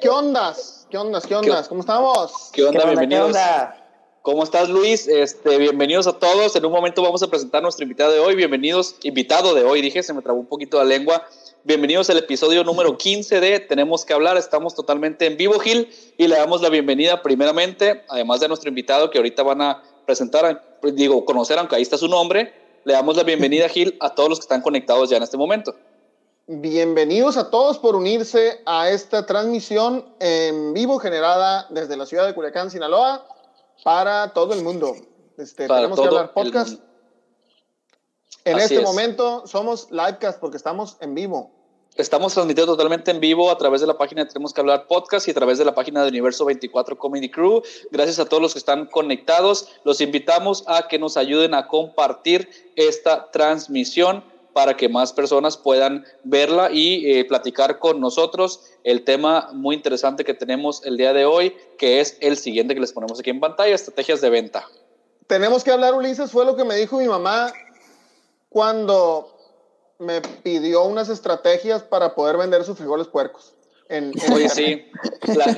¿qué ondas? ¿Qué ondas? ¿Qué ondas? ¿Cómo estamos? ¿Qué onda? Bienvenidos. ¿Cómo estás, Luis? Este, bienvenidos a todos. En un momento vamos a presentar a nuestro invitado de hoy. Bienvenidos, invitado de hoy, dije, se me trabó un poquito la lengua. Bienvenidos al episodio número 15 de Tenemos que hablar. Estamos totalmente en vivo, Gil, y le damos la bienvenida primeramente, además de nuestro invitado que ahorita van a presentar, digo, conocer, aunque ahí está su nombre. Le damos la bienvenida, Gil, a todos los que están conectados ya en este momento. Bienvenidos a todos por unirse a esta transmisión en vivo generada desde la ciudad de Culiacán, Sinaloa, para todo el mundo. Este, tenemos que hablar podcast. En este momento somos livecast porque estamos en vivo. Estamos transmitiendo totalmente en vivo a través de la página de Tenemos que hablar podcast y a través de la página de Universo 24 Comedy Crew. Gracias a todos los que están conectados. Los invitamos a que nos ayuden a compartir esta transmisión para que más personas puedan verla y eh, platicar con nosotros el tema muy interesante que tenemos el día de hoy, que es el siguiente que les ponemos aquí en pantalla, estrategias de venta. Tenemos que hablar, Ulises, fue lo que me dijo mi mamá cuando me pidió unas estrategias para poder vender sus frijoles puercos. En, Oye, sí,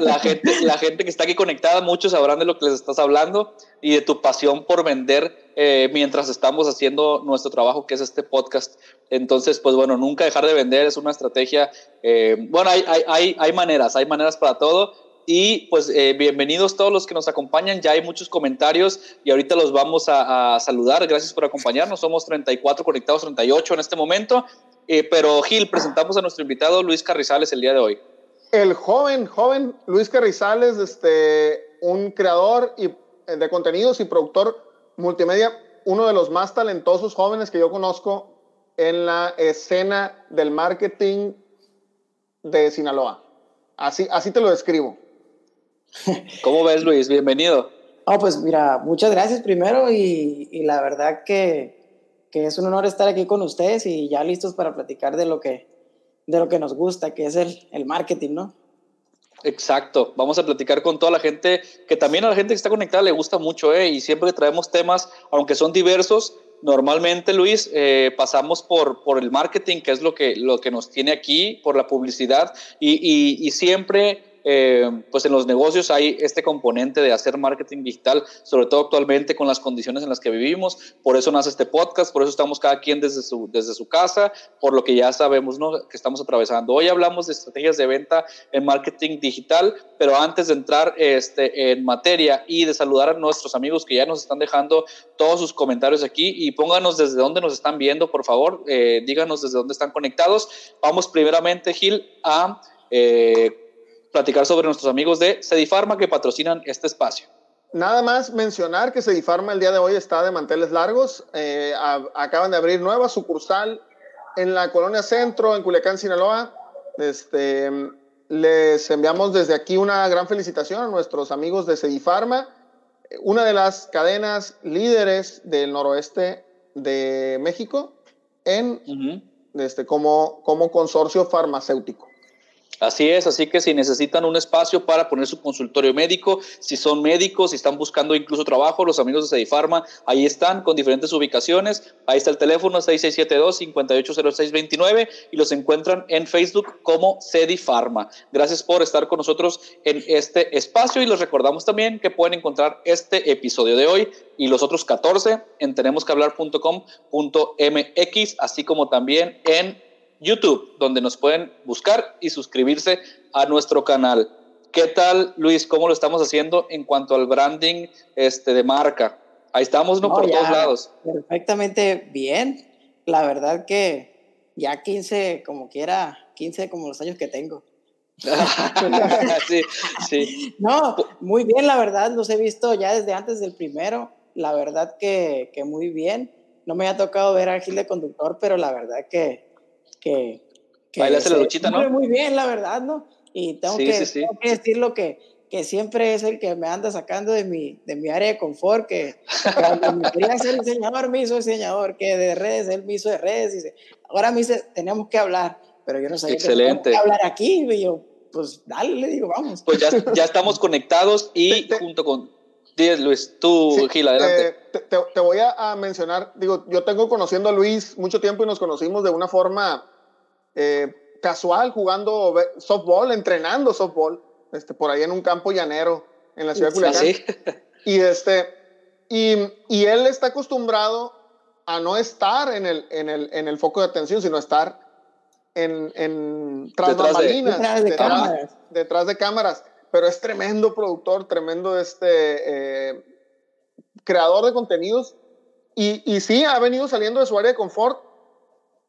la, gente, la gente que está aquí conectada, muchos sabrán de lo que les estás hablando y de tu pasión por vender eh, mientras estamos haciendo nuestro trabajo, que es este podcast. Entonces, pues bueno, nunca dejar de vender es una estrategia. Eh, bueno, hay, hay, hay, maneras, hay maneras para todo. Y pues eh, bienvenidos todos los que nos acompañan. Ya hay muchos comentarios y ahorita los vamos a, a saludar. Gracias por acompañarnos. Somos 34 conectados, 38 en este momento. pero Gil, presentamos a nuestro invitado Luis Carrizales el día de hoy el joven, joven Luis Carrizales, este, un creador y, eh, de contenidos y productor multimedia, uno de los más talentosos jóvenes que yo conozco en la escena del marketing de Sinaloa. Así, así te lo describo. ¿Cómo ves, Luis? Bienvenido. Oh, pues mira, muchas gracias primero y, y la verdad que, que, es un honor estar aquí con ustedes y ya listos para platicar de lo que, de lo que nos gusta, que es el, el marketing, ¿no? Exacto, vamos a platicar con toda la gente, que también a la gente que está conectada le gusta mucho, ¿eh? y siempre traemos temas, aunque son diversos, normalmente, Luis, eh, pasamos por, por el marketing, que es lo que, lo que nos tiene aquí, por la publicidad, y, y siempre eh, pues en los negocios hay este componente de hacer marketing digital, sobre todo actualmente con las condiciones en las que vivimos. Por eso nace este podcast, por eso estamos cada quien desde su, desde su casa, por lo que ya sabemos ¿no? que estamos atravesando. Hoy hablamos de estrategias de venta en marketing digital, pero antes de entrar este, en materia y de saludar a nuestros amigos que ya nos están dejando todos sus comentarios aquí y pónganos desde dónde nos están viendo, por favor, eh, díganos desde dónde están conectados. Vamos primeramente, Gil, a... Eh, platicar sobre nuestros amigos de Cedifarma que patrocinan este espacio. Nada más mencionar que Cedifarma el día de hoy está de manteles largos. Eh, acaban de abrir nueva sucursal en la colonia Centro, en Culiacán, Sinaloa. Este, les enviamos desde aquí una gran felicitación a nuestros amigos de Cedifarma, una de las cadenas líderes del noroeste de México en, este, como, como consorcio farmacéutico. Así es, así que si necesitan un espacio para poner su consultorio médico, si son médicos, si están buscando incluso trabajo, los amigos de Cedifarma, ahí están con diferentes ubicaciones. Ahí está el teléfono 6672-580629 y los encuentran en Facebook como Cedifarma. Gracias por estar con nosotros en este espacio y les recordamos también que pueden encontrar este episodio de hoy y los otros 14 en tenemosquehablar.com.mx, así como también en YouTube, donde nos pueden buscar y suscribirse a nuestro canal. ¿Qué tal, Luis? ¿Cómo lo estamos haciendo en cuanto al branding este, de marca? Ahí estamos, ¿no? Por todos lados. Perfectamente bien. La verdad que ya 15, como quiera, 15 como los años que tengo. sí, sí. No, muy bien, la verdad, los he visto ya desde antes del primero. La verdad que, que muy bien. No me ha tocado ver a Gil de conductor, pero la verdad que que... que la luchita, ¿no? Muy bien, la verdad, ¿no? Y tengo, que, que decir lo que, que siempre es el que me anda sacando de mi, de mi área de confort, que, cuando me quería ser diseñador, me hizo diseñador, que de redes, él me hizo de redes, dice, ahora me dice, tenemos que hablar, pero yo no sabía Excelente. que hablar aquí, y yo, pues dale, le digo, vamos. Pues ya, ya estamos conectados y junto con... Díaz, Luis, tú, Gil, adelante. te, te, te, voy a, mencionar, digo, yo tengo conociendo a Luis mucho tiempo y nos conocimos de una forma eh, casual jugando softball, entrenando softball, este, por ahí en un campo llanero en la ciudad de Culiacán. ¿Sí? Y, este, y, y, él está acostumbrado a no estar en el, en el, en el foco de atención, sino estar en, en tras detrás, de, detrás, de, cámaras. detrás de cámaras. Pero es tremendo productor, tremendo este, eh, creador de contenidos. Y, y sí, ha venido saliendo de su área de confort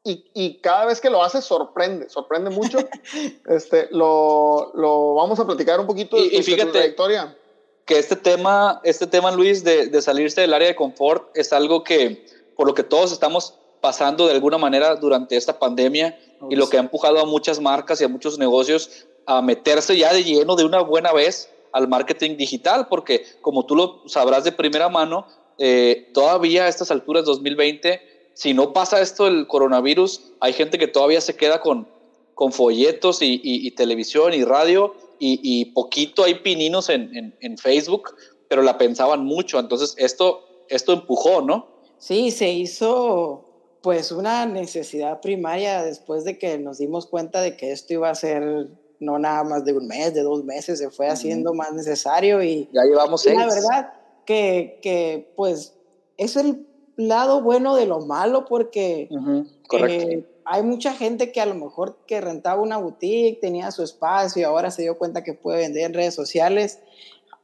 y, y, cada vez que lo hace sorprende, sorprende mucho. este, lo, lo, vamos a platicar un poquito y, de, fíjate, trayectoria. Que este tema, este tema, Luis, de, de, salirse del área de confort es algo que, por lo que todos estamos pasando de alguna manera durante esta pandemia y lo que ha empujado a muchas marcas y a muchos negocios a meterse ya de lleno de una buena vez al marketing digital, porque como tú lo sabrás de primera mano, eh, todavía a estas alturas 2020 si no pasa esto del coronavirus, hay gente que todavía se queda con, con folletos y, televisión y radio y, poquito hay pininos en, en, Facebook, pero la pensaban mucho. Entonces esto, esto empujó, ¿no? Sí, se hizo pues una necesidad primaria después de que nos dimos cuenta de que esto iba a ser no nada más de un mes, de dos meses, se fue haciendo más necesario y ya llevamos seis. La verdad que, que pues es el lado bueno de lo malo porque eh, hay mucha gente que a lo mejor que rentaba una boutique, tenía su espacio y ahora se dio cuenta que puede vender en redes sociales.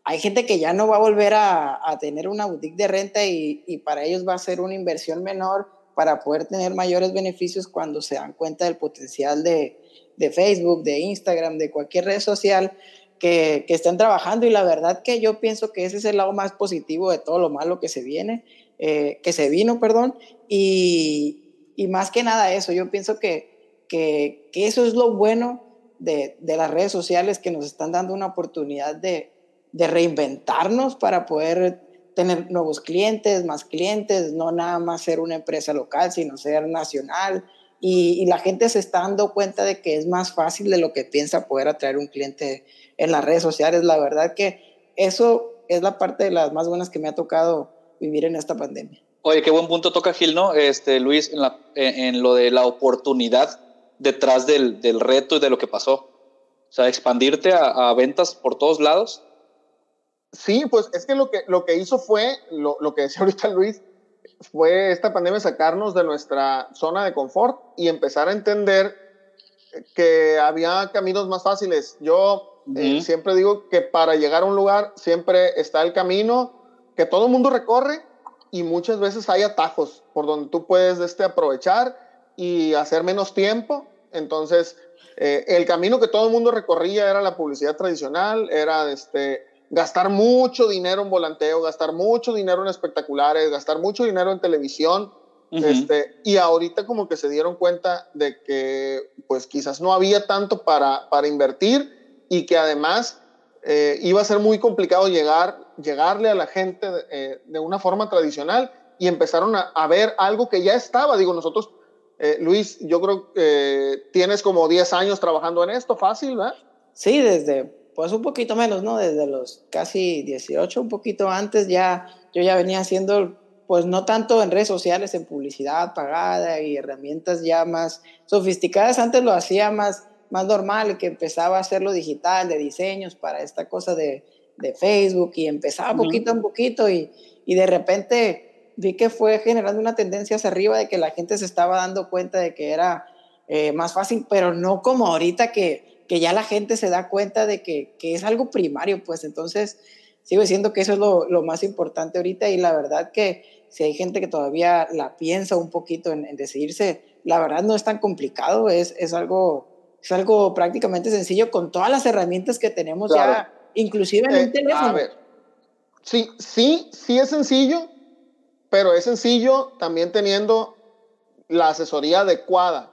Hay gente que ya no va a volver a, tener una boutique de renta y, y, para ellos va a ser una inversión menor para poder tener mayores beneficios cuando se dan cuenta del potencial de, de Facebook, de Instagram, de cualquier red social que, que estén trabajando. Y la verdad que yo pienso que ese es el lado más positivo de todo lo malo que se viene eh, que se vino, perdón, y, y, más que nada eso, yo pienso que, que, eso es lo bueno de, de, las redes sociales que nos están dando una oportunidad de, de reinventarnos para poder tener nuevos clientes, más clientes, no nada más ser una empresa local, sino ser nacional. Y, y, la gente se está dando cuenta de que es más fácil de lo que piensa poder atraer un cliente en las redes sociales. La verdad que eso es la parte de las más buenas que me ha tocado vivir en esta pandemia. Oye, qué buen punto toca Gil, ¿no? Este, Luis, en, la, en lo de la oportunidad detrás del, del, reto y de lo que pasó. O sea, expandirte a, a, ventas por todos lados. Sí, pues es que lo que, lo que hizo fue, lo, lo que decía ahorita Luis, fue esta pandemia sacarnos de nuestra zona de confort y empezar a entender que había caminos más fáciles. Yo eh, siempre digo que para llegar a un lugar siempre está el camino que todo el mundo recorre y muchas veces hay atajos por donde tú puedes este, aprovechar y hacer menos tiempo. Entonces, eh, el camino que todo el mundo recorría era la publicidad tradicional, era este, gastar mucho dinero en volanteo, gastar mucho dinero en espectaculares, gastar mucho dinero en televisión. este, y ahorita como que se dieron cuenta de que pues quizás no había tanto para, para invertir y que además eh, iba a ser muy complicado llegar, llegarle a la gente eh, de una forma tradicional y empezaron a, ver algo que ya estaba. Digo, nosotros, eh, Luis, yo creo que tienes como 10 años trabajando en esto, fácil, ¿verdad? Sí, desde, pues un poquito menos, ¿no? Desde los casi 18, un poquito antes ya, yo ya venía haciendo, pues no tanto en redes sociales, en publicidad pagada y herramientas ya más sofisticadas. Antes lo hacía más más normal, que empezaba a hacerlo digital, de diseños para esta cosa de, de Facebook y empezaba poquito a poquito y, y, de repente vi que fue generando una tendencia hacia arriba de que la gente se estaba dando cuenta de que era eh, más fácil, pero no como ahorita que, que ya la gente se da cuenta de que, que, es algo primario, pues. Entonces sigo diciendo que eso es lo, lo, más importante ahorita y la verdad que si hay gente que todavía la piensa un poquito en, en decidirse, la verdad no es tan complicado, es, es algo es algo prácticamente sencillo con todas las herramientas que tenemos ya, inclusive en un eh, teléfono. A ver, sí, sí, sí es sencillo, pero es sencillo también teniendo la asesoría adecuada.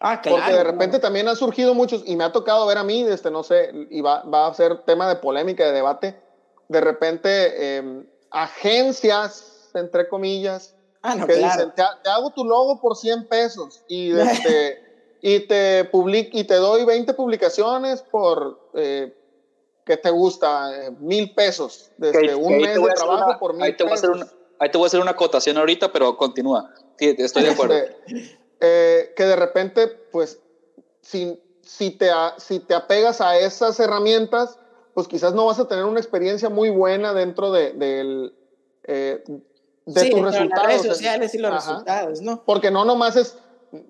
Ah, claro. Porque de repente también han surgido muchos, y me ha tocado ver a mí, este, no sé, y va, va a ser tema de polémica, de debate, de repente em, agencias, entre comillas, ah, que dicen, te, hago tu logo por 100 pesos, y este y te, public y te doy 20 publicaciones por, eh, ¿qué te gusta? Eh, mil pesos. Desde un mes de trabajo por mil ahí te pesos. Voy a hacer una, ahí te voy a hacer una acotación ahorita, pero continúa. Sí, estoy de acuerdo. Eh, que de repente, pues, si, si, te, si te apegas a esas herramientas, pues quizás no vas a tener una experiencia muy buena dentro de, del, eh, de tus resultados. Las redes sociales y los resultados, ¿no? Porque no nomás es,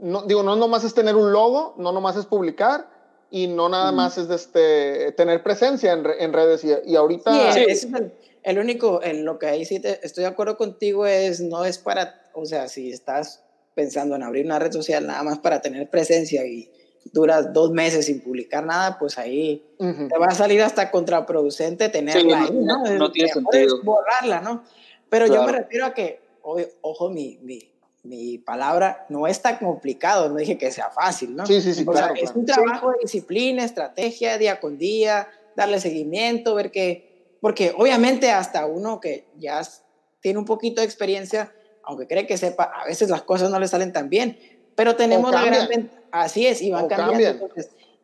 no, digo, no nomás es tener un logo, no nomás es publicar y no nada más es este, tener presencia en, en redes. Y, y ahorita. Sí, es el, el, único, en lo que ahí sí estoy de acuerdo contigo es, no es para, o sea, si estás pensando en abrir una red social nada más para tener presencia y duras dos meses sin publicar nada, pues ahí te va a salir hasta contraproducente tenerla ahí, ¿no? No, tiene sentido. Borrarla, ¿no? Pero yo me refiero a que, ojo, mi, mi, mi, palabra no es tan complicado, no dije que sea fácil, ¿no? Sí, sí, sí, claro, Es un trabajo de disciplina, estrategia, día con día, darle seguimiento, ver que, porque obviamente hasta uno que ya tiene un poquito de experiencia, aunque cree que sepa, a veces las cosas no le salen tan bien, pero tenemos la gran así es, y van cambiando.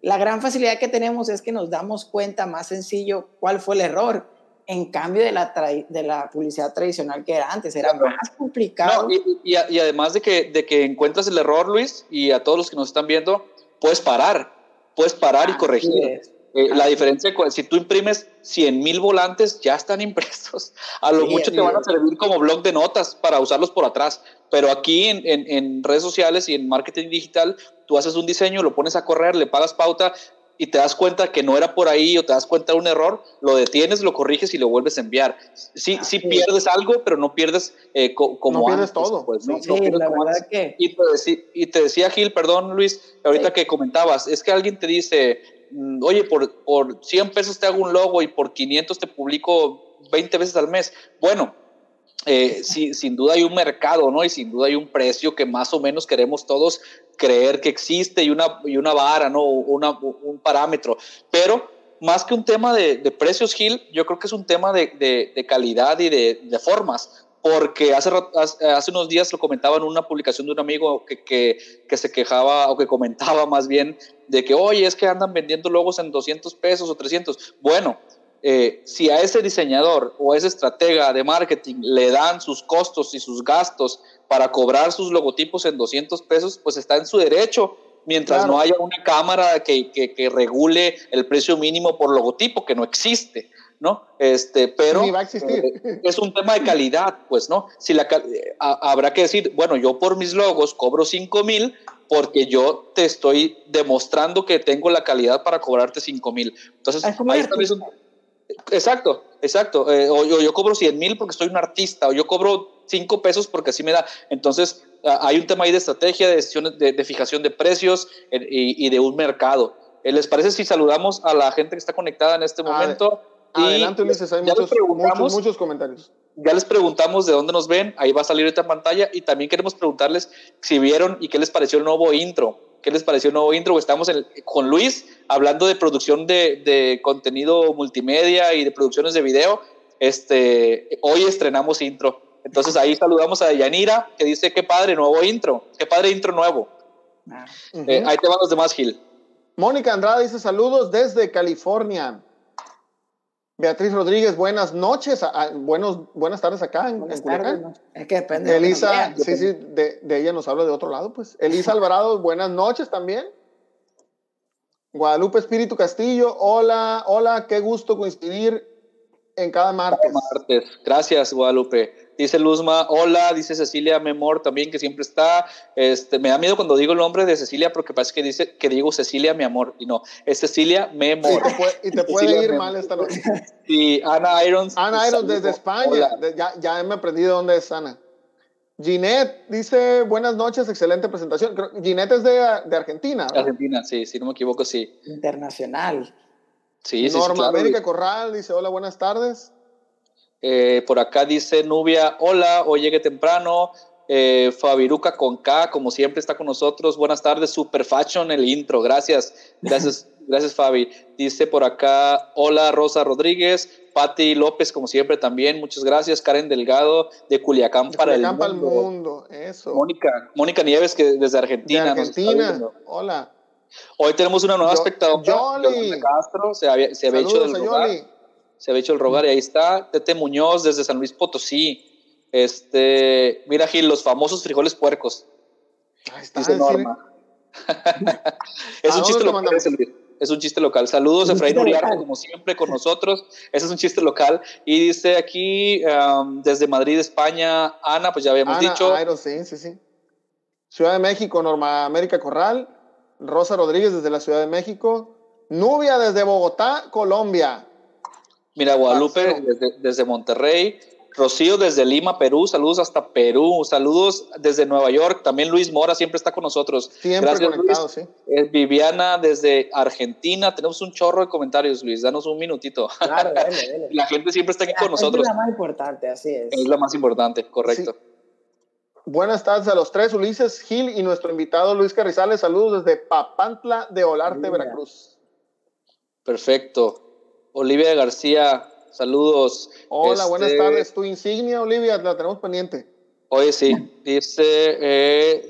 la gran facilidad que tenemos es que nos damos cuenta más sencillo cuál fue el error. En cambio de la, de la publicidad tradicional que era antes, era más complicado. y, y, y, además de que, de que encuentras el error, Luis, y a todos los que nos están viendo, puedes parar, puedes parar y corregir. Eh, la diferencia, si tú imprimes 100 mil volantes, ya están impresos. A lo mucho te van a servir como blog de notas para usarlos por atrás. Pero aquí en, en, redes sociales y en marketing digital, tú haces un diseño, lo pones a correr, le pagas pauta y te das cuenta que no era por ahí o te das cuenta de un error, lo detienes, lo corriges y lo vuelves a enviar. Sí, sí pierdes algo, pero no pierdes eh, como no pierdes todo. Pues, ¿no? Sí, la verdad que... y, te decía, y te decía Gil, perdón Luis, ahorita que comentabas, es que alguien te dice, Mm, oye, por, por 100 pesos te hago un logo y por 500 te publico 20 veces al mes. Bueno, eh, sin duda hay un mercado, ¿no? Y sin duda hay un precio que más o menos queremos todos creer que existe y una, y una vara, ¿no? Un parámetro. Pero más que un tema de, precios, Gil, yo creo que es un tema de, de, calidad y de, formas porque hace, hace unos días lo comentaba en una publicación de un amigo que, que, que, se quejaba o que comentaba más bien de que, oye, es que andan vendiendo logos en 200 pesos o 300. Bueno, eh, si a ese diseñador o a ese estratega de marketing le dan sus costos y sus gastos para cobrar sus logotipos en 200 pesos, pues está en su derecho mientras no haya una cámara que, que, que regule el precio mínimo por logotipo, que no existe. ¿no? Este, pero eh, es un tema de calidad, pues, ¿no? Si la, habrá que decir, bueno, yo por mis logos cobro 5 mil porque yo te estoy demostrando que tengo la calidad para cobrarte 5 mil. Entonces, ahí un, Exacto, exacto. Eh, o, yo, cobro 100 mil porque soy un artista, o yo cobro 5 pesos porque así me da. Entonces, hay un tema ahí de estrategia, de decisiones, de, fijación de precios y, y, de un mercado. Eh, ¿Les parece si saludamos a la gente que está conectada en este momento? Adelante, Ulises, hay muchos, muchos, muchos, comentarios. Ya les preguntamos de dónde nos ven, ahí va a salir esta pantalla y también queremos preguntarles si vieron y qué les pareció el nuevo intro. ¿Qué les pareció el nuevo intro? Estamos con Luis hablando de producción de, de, contenido multimedia y de producciones de video. Este, hoy estrenamos intro. Entonces ahí saludamos a Yanira que dice, qué padre, nuevo intro, qué padre intro nuevo. Ah. Eh, ahí te van los demás, Gil. Mónica Andrade dice saludos desde California. Beatriz Rodríguez, buenas noches, buenos, buenas tardes acá en, Culiacán. Es que depende. Elisa, sí, sí, de, ella nos habla de otro lado, pues. Elisa Alvarado, buenas noches también. Guadalupe Espíritu Castillo, hola, hola, qué gusto coincidir en cada martes. Cada martes. Gracias, Guadalupe. Dice Luzma, hola, dice Cecilia Memor también, que siempre está. Este, me da miedo cuando digo el nombre de Cecilia porque parece que dice que digo Cecilia, mi amor, y no, es Cecilia Memor. y te puede, ir mal esta noche. Y Ana Irons. Ana Irons desde España, ya, ya me aprendí de dónde es Ana. Ginette dice, buenas noches, excelente presentación. Ginette es de, de Argentina. Argentina, sí, si no me equivoco, sí. Internacional. Sí, sí, Norma América Corral dice, hola, buenas tardes. Eh, por acá dice Nubia, hola, hoy llegué temprano. Eh, Fabiruca con K, como siempre, está con nosotros. Buenas tardes, Super Fashion, el intro. Gracias, gracias, gracias, Fabi. Dice por acá, hola, Rosa Rodríguez. Patti López, como siempre, también. Muchas gracias. Karen Delgado, de Culiacán, para, el mundo. mundo. Eso. Mónica, Mónica Nieves, que desde Argentina. Argentina, hola. Hoy tenemos una nueva espectadora. Castro, se había, se había hecho del se había hecho el rogar y ahí está. Tete Muñoz desde San Luis Potosí. Este, mira Gil, los famosos frijoles puercos. Ahí está, dice Norma. es un chiste local. Es un chiste local. Saludos a Efraín Uriarte, como siempre, con nosotros. Ese es un chiste local. Y dice aquí, um, desde Madrid, España, Ana, pues ya habíamos dicho. sí, sí, sí. Ciudad de México, Norma América Corral. Rosa Rodríguez desde la Ciudad de México. Nubia desde Bogotá, Colombia. Mira, Guadalupe desde, desde Monterrey. Rocío desde Lima, Perú, saludos hasta Perú, saludos desde Nueva York, también Luis Mora siempre está con nosotros. Siempre Gracias, conectado, sí. Eh, Viviana desde Argentina, tenemos un chorro de comentarios, Luis, danos un minutito. Claro, La gente siempre está aquí con nosotros. Es la más importante, así es. Es la más importante, correcto. Buenas tardes a los tres, Ulises Gil y nuestro invitado Luis Carrizales, saludos desde Papantla de Olarte, Veracruz. Perfecto. Olivia García, Saludos. Hola, buenas este, tardes. Tu insignia, Olivia, la tenemos pendiente. Oye, sí. Dice eh,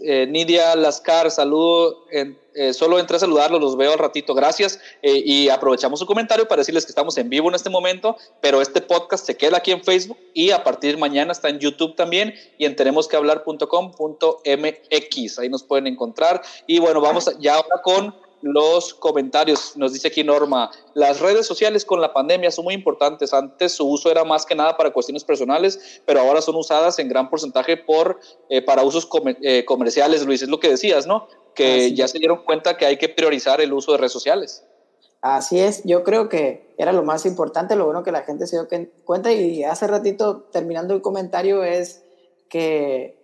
eh, Nidia Lascar, saludo. Eh, solo entré a saludarlos, los veo al ratito. Gracias. y aprovechamos su comentario para decirles que estamos en vivo en este momento, pero este podcast se queda aquí en Facebook y a partir de mañana está en YouTube también y en tenemosquehablar.com.mx. Ahí nos pueden encontrar. Y bueno, vamos ya ahora con los comentarios. Nos dice aquí Norma, las redes sociales con la pandemia son muy importantes. Antes su uso era más que nada para cuestiones personales, pero ahora son usadas en gran porcentaje por, eh, para usos eh, comerciales, Luis. Es lo que decías, ¿no? Que ya se dieron cuenta que hay que priorizar el uso de redes sociales. Así es, yo creo que era lo más importante, lo bueno que la gente se dio cuenta y hace ratito terminando el comentario es que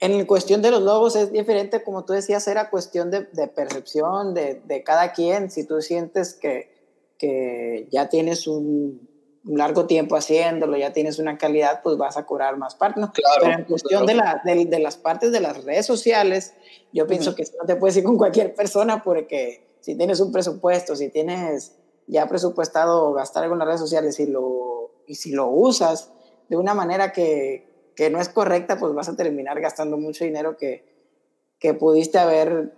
en cuestión de los logos es diferente, como tú decías, era cuestión de, percepción de, de, cada quien. Si tú sientes que, que ya tienes un, largo tiempo haciéndolo, ya tienes una calidad, pues vas a cobrar más parte. ¿no? Pero en cuestión de, la, de, las partes de las redes sociales, yo pienso que no te puedes ir con cualquier persona porque si tienes un presupuesto, si tienes ya presupuestado gastar algo en las redes sociales y, lo, y si lo usas de una manera que, que no es correcta, pues vas a terminar gastando mucho dinero que, que pudiste haber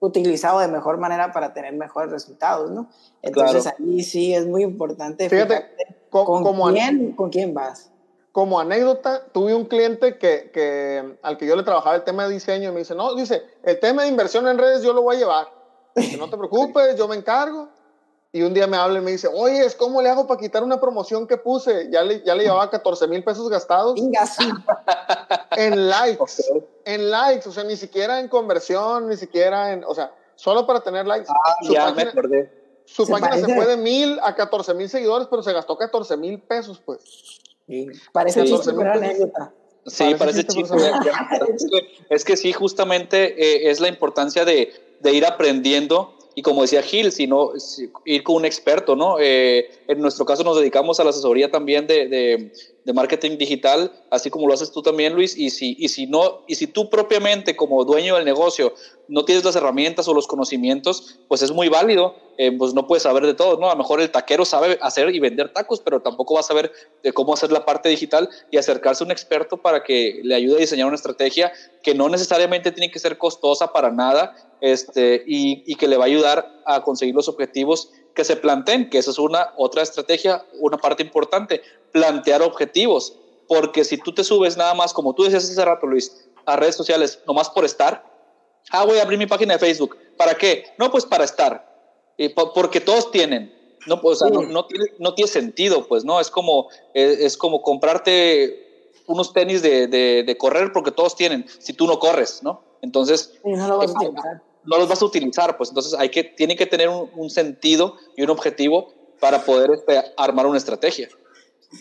utilizado de mejor manera para tener mejores resultados, ¿no? Entonces ahí sí es muy importante. Fíjate, con, quién, ¿con quién vas? Como anécdota, tuve un cliente que, que, al que yo le trabajaba el tema de diseño y me dice, no, dice, el tema de inversión en redes yo lo voy a llevar. no te preocupes, yo me encargo. Y un día me habla y me dice, oye, ¿cómo le hago para quitar una promoción que puse? Ya le, ya le llevaba 14 mil pesos gastados. en likes. En likes, o sea, ni siquiera en conversión, ni siquiera en, o sea, solo para tener likes. Ah, su ya página, me acordé. Su se página se fue de mil a 14 mil seguidores, pero se gastó 14 mil pesos, pues. Sí. Parece sí. una anécdota. Sí, parece, chico. es que sí, justamente eh, es la importancia de, de ir aprendiendo y como decía Gil, sino ir con un experto, ¿no? Eh, en nuestro caso nos dedicamos a la asesoría también de, de, de, marketing digital, así como lo haces tú también, Luis, y si, y si no, y si tú propiamente como dueño del negocio no tienes las herramientas o los conocimientos, pues es muy válido, eh, pues no puedes saber de todo, ¿no? A lo mejor el taquero sabe hacer y vender tacos, pero tampoco va a saber de cómo hacer la parte digital y acercarse a un experto para que le ayude a diseñar una estrategia que no necesariamente tiene que ser costosa para nada, este, y, que le va a ayudar a conseguir los objetivos que se planteen, que esa es una otra estrategia, una parte importante, plantear objetivos, porque si tú te subes nada más, como tú decías hace rato, Luis, a redes sociales, nomás por estar, ah, voy a abrir mi página de Facebook, ¿para qué? No, pues para estar, y porque todos tienen, no, pues, no, no, tiene, no tiene sentido, pues, ¿no? Es como, es, como comprarte unos tenis de, de, de, correr porque todos tienen, si tú no corres, ¿no? Entonces, no lo utilizar no los vas a utilizar, pues entonces hay que, tiene que tener un, sentido y un objetivo para poder este, armar una estrategia.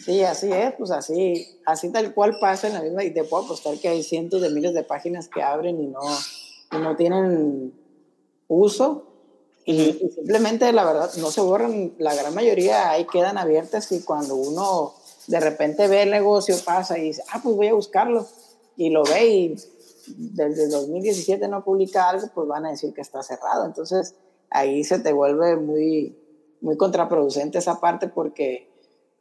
Sí, así es, pues así, así tal cual pasa en la misma, y te puedo apostar que hay cientos de miles de páginas que abren y no, y no tienen uso, y, simplemente la verdad no se borran, la gran mayoría ahí quedan abiertas y cuando uno de repente ve el negocio pasa y dice, ah, pues voy a buscarlo, y lo ve y desde 2017 no publica algo, pues van a decir que está cerrado. Entonces ahí se te vuelve muy, muy contraproducente esa parte porque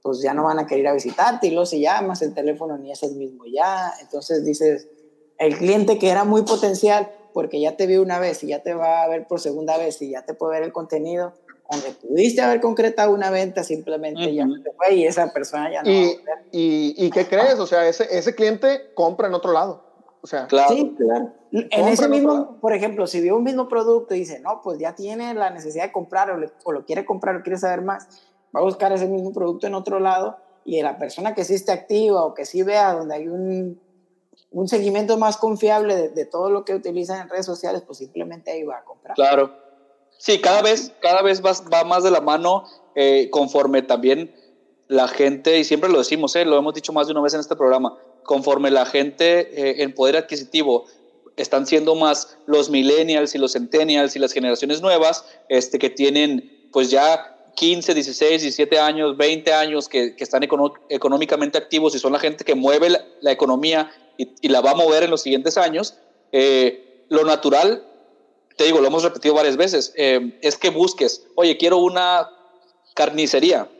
pues ya no van a querer a visitarte y luego si llamas el teléfono ni es el mismo ya. Entonces dices, el cliente que era muy potencial porque ya te vio una vez y ya te va a ver por segunda vez y ya te puede ver el contenido, donde pudiste haber concretado una venta, simplemente ya no te fue y esa persona ya no y, Y, ¿Y qué crees? O sea, ese, ese cliente compra en otro lado. O sea, claro. Sí, claro. En ese mismo, por ejemplo, si vio un mismo producto y dice, no, pues ya tiene la necesidad de comprar o, lo quiere comprar o quiere saber más, va a buscar ese mismo producto en otro lado y la persona que sí esté activa o que sí vea donde hay un, un seguimiento más confiable de, todo lo que utilizan en redes sociales, pues simplemente ahí va a comprar. Claro. Sí, cada vez, cada vez va, va más de la mano eh, conforme también la gente, y siempre lo decimos, eh, lo hemos dicho más de una vez en este programa, conforme la gente eh, en poder adquisitivo están siendo más los millennials y los centennials y las generaciones nuevas, este, que tienen pues ya 15, 16, 17 años, 20 años, que, que están económicamente activos y son la gente que mueve la, economía y, y, la va a mover en los siguientes años, eh, lo natural, te digo, lo hemos repetido varias veces, eh, es que busques, oye, quiero una carnicería.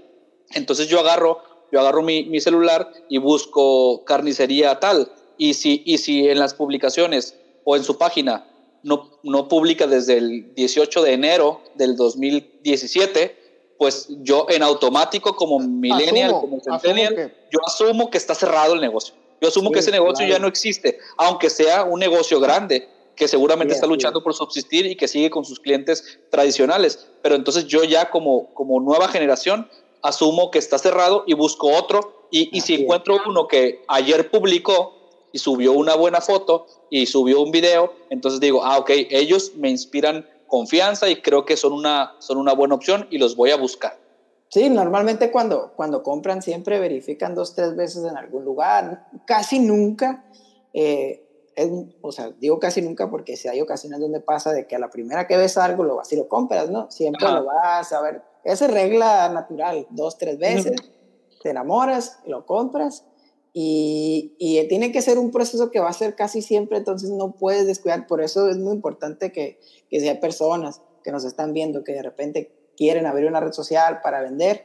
Entonces yo agarro, yo agarro mi, mi celular y busco carnicería tal. Y si, y si en las publicaciones o en su página no, no publica desde el 18 de enero del 2017, pues yo en automático como millennial, como centennial, yo asumo que está cerrado el negocio. Yo asumo que ese negocio ya no existe, aunque sea un negocio grande que seguramente está luchando por subsistir y que sigue con sus clientes tradicionales. Pero entonces yo ya como, como nueva generación asumo que está cerrado y busco otro. Y, y si encuentro uno que ayer publicó y subió una buena foto y subió un video, entonces digo, ah, ok, ellos me inspiran confianza y creo que son una, son una buena opción y los voy a buscar. Sí, normalmente cuando, cuando compran siempre verifican dos, tres veces en algún lugar. Casi nunca, eh, o sea, digo casi nunca porque si hay ocasiones donde pasa de que a la primera que ves algo lo vas y lo compras, ¿no? Siempre lo vas a ver. Esa es regla natural, dos, tres veces, te enamoras, lo compras y, y, tiene que ser un proceso que va a ser casi siempre, entonces no puedes descuidar. Por eso es muy importante que, que si hay personas que nos están viendo que de repente quieren abrir una red social para vender,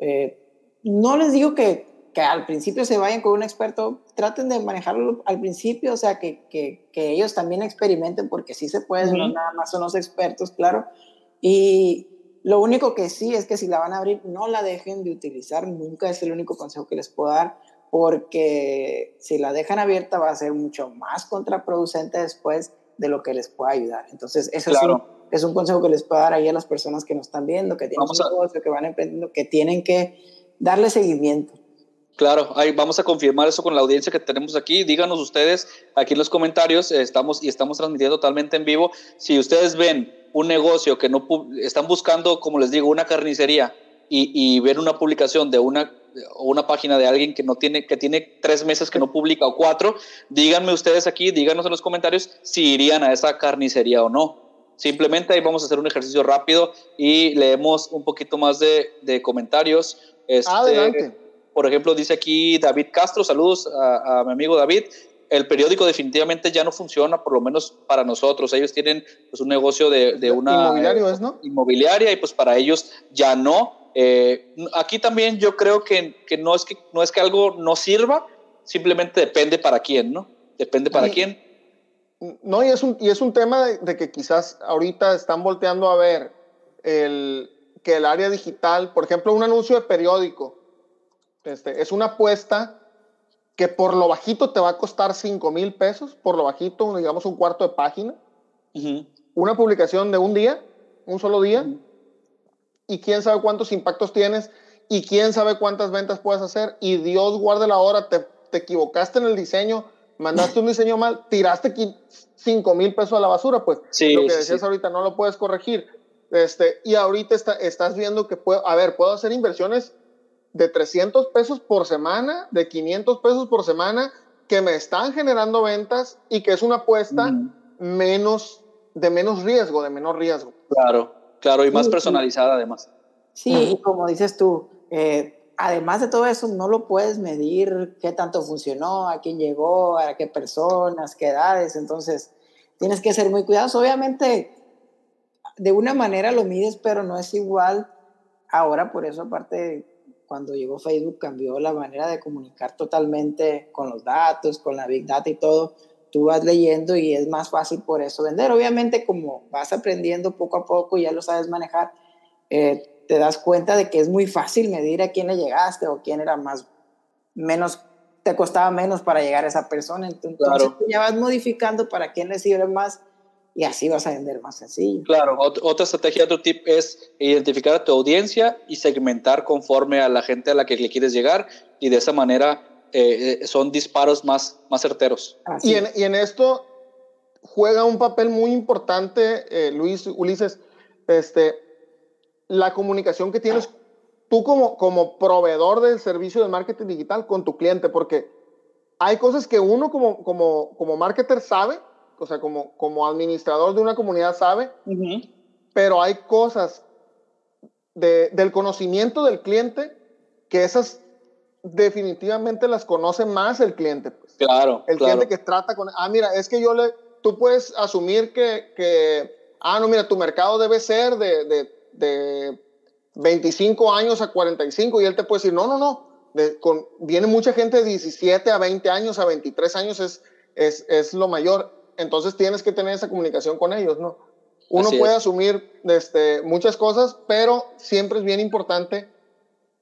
eh, no les digo que, que, al principio se vayan con un experto, traten de manejarlo al principio, o sea, que, que, que ellos también experimenten, porque sí se puede, no nada más son los expertos, claro. Y lo único que sí es que si la van a abrir, no la dejen de utilizar, nunca es el único consejo que les puedo dar porque si la dejan abierta va a ser mucho más contraproducente después de lo que les pueda ayudar. Entonces, eso es, un, consejo que les puedo dar ahí a las personas que nos están viendo, que tienen un negocio, que van emprendiendo, que tienen que darle seguimiento. Claro, ahí vamos a confirmar eso con la audiencia que tenemos aquí. Díganos ustedes aquí en los comentarios, estamos y estamos transmitiendo totalmente en vivo. Si ustedes ven un negocio que no están buscando, como les digo, una carnicería y, y ven una publicación de una o una página de alguien que no tiene, que tiene tres meses que no publica o cuatro, díganme ustedes aquí, díganos en los comentarios si irían a esa carnicería o no. Simplemente ahí vamos a hacer un ejercicio rápido y leemos un poquito más de, de comentarios. Este, Adelante. Por ejemplo, dice aquí David Castro, saludos a, mi amigo David el periódico definitivamente ya no funciona, por lo menos para nosotros. Ellos tienen pues, un negocio de, de una es, ¿no? inmobiliaria y pues para ellos ya no. Eh, aquí también yo creo que, que, no, es que no es que algo no sirva, simplemente depende para quién, ¿no? Depende para quién. No, y es un, y es un tema de, que quizás ahorita están volteando a ver el, que el área digital, por ejemplo, un anuncio de periódico, este, es una apuesta que por lo bajito te va a costar 5 mil pesos, por lo bajito, digamos un cuarto de página, una publicación de un día, un solo día, y quién sabe cuántos impactos tienes y quién sabe cuántas ventas puedes hacer y Dios guarde la hora, te, te equivocaste en el diseño, mandaste un diseño mal, tiraste 5 mil pesos a la basura, pues sí, lo que decías ahorita no lo puedes corregir. Este, y ahorita está, estás viendo que puedo, a ver, puedo hacer inversiones de 300 pesos por semana, de 500 pesos por semana, que me están generando ventas y que es una apuesta menos, de menos riesgo, de menor riesgo. Claro. Claro, y más personalizada además. Sí, y como dices tú, eh, además de todo eso, no lo puedes medir qué tanto funcionó, a quién llegó, a qué personas, qué edades, entonces tienes que ser muy cuidadoso. Obviamente, de una manera lo mides, pero no es igual. Ahora, por eso, aparte, cuando llegó Facebook, cambió la manera de comunicar totalmente con los datos, con la Big Data y todo tú vas leyendo y es más fácil por eso vender. Obviamente, como vas aprendiendo poco a poco ya lo sabes manejar, eh, te das cuenta de que es muy fácil medir a quién le llegaste o quién era más, menos te costaba menos para llegar a esa persona. Entonces ya vas modificando para quién le sirve más y así vas a vender más sencillo. Claro, otra estrategia, otro tip es identificar a tu audiencia y segmentar conforme a la gente a la que le quieres llegar y de esa manera eh, eh, son disparos más, más certeros. Y en, y en, esto juega un papel muy importante, eh, Luis Ulises, este, la comunicación que tienes tú como, como proveedor del servicio de marketing digital con tu cliente, porque hay cosas que uno como, como, como marketer sabe, o sea, como, como administrador de una comunidad sabe, pero hay cosas de, del conocimiento del cliente que esas definitivamente las conoce más el cliente. Pues. Claro. El cliente que trata con, ah, mira, es que yo le, tú puedes asumir que, que ah, no, mira, tu mercado debe ser de, de, de 25 años a 45 y él te puede decir, no, no, no, con, viene mucha gente de 17 a 20 años, a 23 años es, es, es lo mayor. Entonces tienes que tener esa comunicación con ellos, ¿no? Uno puede asumir este, muchas cosas, pero siempre es bien importante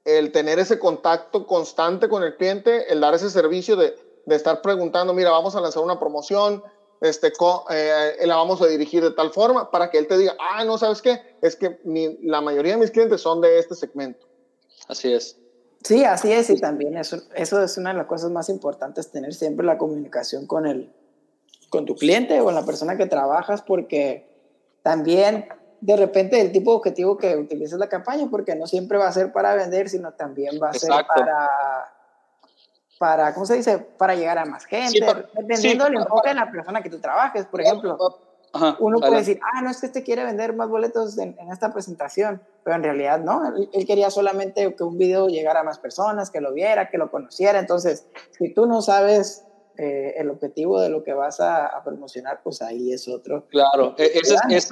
el tener ese contacto constante con el cliente, el dar ese servicio de, de estar preguntando, mira, vamos a lanzar una promoción, este, eh, la vamos a dirigir de tal forma para que él te diga, ah, no, ¿sabes qué? Es que la mayoría de mis clientes son de este segmento. Así es. Sí, así es, y también eso, eso es una de las cosas más importantes, tener siempre la comunicación con, el, con tu cliente o con la persona que trabajas, porque también de repente el tipo de objetivo que utilices la campaña, porque no siempre va a ser para vender, sino también va a ser para para, ¿cómo se dice? Para llegar a más gente, dependiendo del enfoque de la persona que tú trabajes. Por ejemplo, uno puede decir, ah, no es que este quiere vender más boletos en, esta presentación, pero en realidad no, él, quería solamente que un video llegara a más personas, que lo viera, que lo conociera. Entonces, si tú no sabes eh, el objetivo de lo que vas a, promocionar, pues ahí es otro. Claro, e, ese, es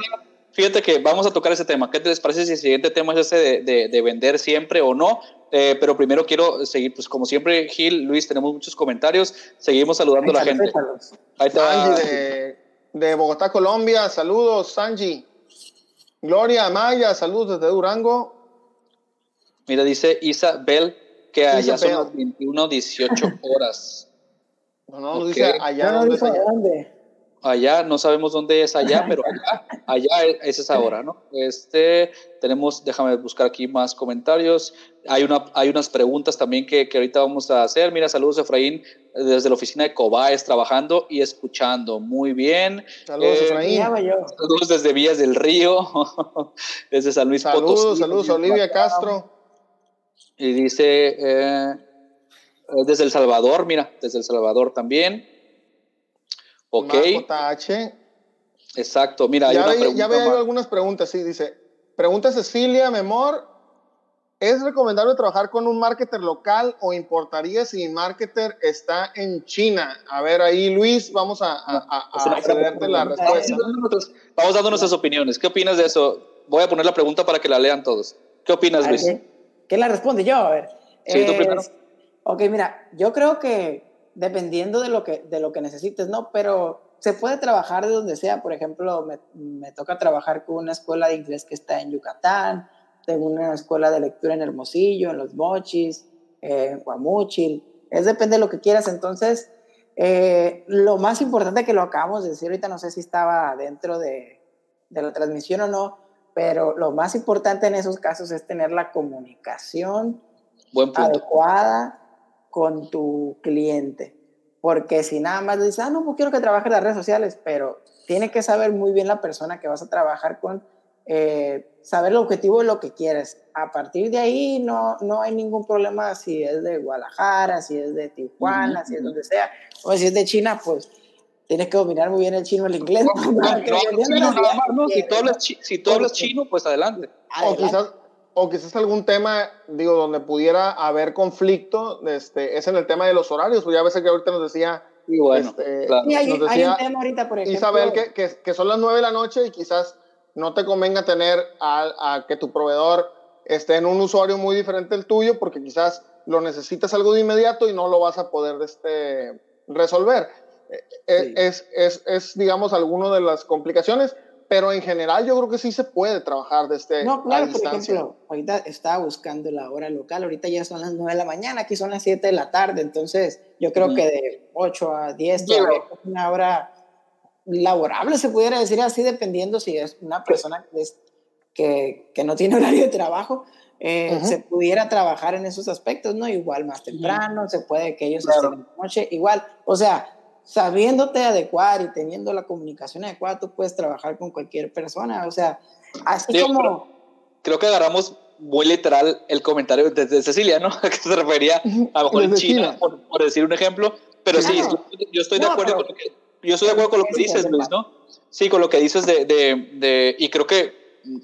fíjate que vamos a tocar ese tema. ¿Qué te parece si el siguiente tema es ese de, de, vender siempre o no? Eh, pero primero quiero seguir, pues como siempre, Gil, Luis, tenemos muchos comentarios. Seguimos saludando a la gente. Ahí está. de, de, Bogotá, Colombia. Saludos, Sanji. Gloria Maya, saludos desde Durango. Mira, dice Isabel que allá son las 21, 18 horas. No, no, dice allá. No, dice dónde allá, no sabemos dónde es allá, pero allá, allá es esa hora, ¿no? Este, tenemos, déjame buscar aquí más comentarios. Hay, una, hay unas preguntas también que, que ahorita vamos a hacer. Mira, saludos Efraín desde la oficina de Cobaes trabajando y escuchando. Muy bien. Saludos, eh, Efraín. Saludos desde Vías del Río, desde San Luis Potosí. Saludos, saludos, Olivia Castro. Y dice, eh, desde El Salvador, mira, desde El Salvador también. Ok. Exacto, mira, ya, hay ya veo algunas preguntas, sí, dice, pregunta Cecilia Memor, ¿es recomendable trabajar con un marketer local o importaría si mi marketer está en China? A ver, ahí Luis, vamos a, a, a, la respuesta. Vamos dando nuestras opiniones. ¿Qué opinas de eso? Voy a poner la pregunta para que la lean todos. ¿Qué opinas, Luis? ¿Qué la responde yo? A ver. Sí, tú primero. Ok, mira, yo creo que dependiendo de lo que, de lo que necesites, ¿no? Pero se puede trabajar de donde sea. Por ejemplo, me, me, toca trabajar con una escuela de inglés que está en Yucatán, tengo una escuela de lectura en Hermosillo, en Los Mochis, en Guamuchil. Es depende de lo que quieras. Entonces, eh, lo más importante que lo acabamos de decir ahorita, no sé si estaba dentro de, de la transmisión o no, pero lo más importante en esos casos es tener la comunicación adecuada con tu cliente. Porque si nada más dices, ah, no, pues quiero que trabaje en las redes sociales, pero tiene que saber muy bien la persona que vas a trabajar con, eh, saber el objetivo de lo que quieres. A partir de ahí no, no hay ningún problema si es de Guadalajara, si es de Tijuana, si es donde sea, o si es de China, pues tienes que dominar muy bien el chino el inglés. si tú hablas chino, pues adelante. adelante. O quizás, o quizás algún tema, digo, donde pudiera haber conflicto, este, es en el tema de los horarios, pues ya ves que ahorita nos decía... Y bueno, este, hay, un tema ahorita, por ejemplo. Isabel, que, que, que, son las nueve de la noche y quizás no te convenga tener a, a, que tu proveedor esté en un usuario muy diferente del tuyo, porque quizás lo necesitas algo de inmediato y no lo vas a poder este, resolver. E, e, es, es, es, digamos, alguna de las complicaciones pero en general yo creo que sí se puede trabajar desde No, claro, por ejemplo, ahorita estaba buscando la hora local, ahorita ya son las 9 de la mañana, aquí son las 7 de la tarde, entonces yo creo que de 8 a 10 es una hora laborable, se pudiera decir así, dependiendo si es una persona que, que, no tiene horario de trabajo, eh, se pudiera trabajar en esos aspectos, ¿no? Igual más temprano, se puede que ellos estén en noche, igual, o sea, sabiéndote adecuar y teniendo la comunicación adecuada, tú puedes trabajar con cualquier persona. O sea, así como... Creo, que agarramos muy literal el comentario de, Cecilia, ¿no? que se refería a lo mejor en China, por, decir un ejemplo. Pero sí, yo estoy de acuerdo con lo que, yo estoy de acuerdo con lo que dices, Luis, ¿no? Sí, con lo que dices de, de, de, y creo que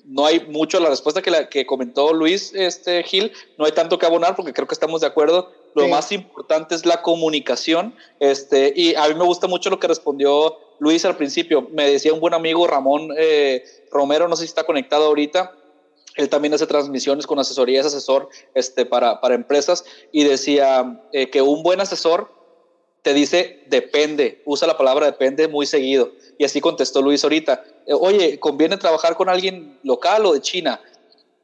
no hay mucho la respuesta que, la, que comentó Luis este, Gil, no hay tanto que abonar porque creo que estamos de acuerdo. Lo más importante es la comunicación. Este, y a mí me gusta mucho lo que respondió Luis al principio. Me decía un buen amigo, Ramón eh, Romero, no sé si está conectado ahorita. Él también hace transmisiones con asesoría, es asesor este, para, para empresas. Y decía eh, que un buen asesor te dice depende, usa la palabra depende muy seguido. Y así contestó Luis ahorita. Eh, Oye, ¿conviene trabajar con alguien local o de China?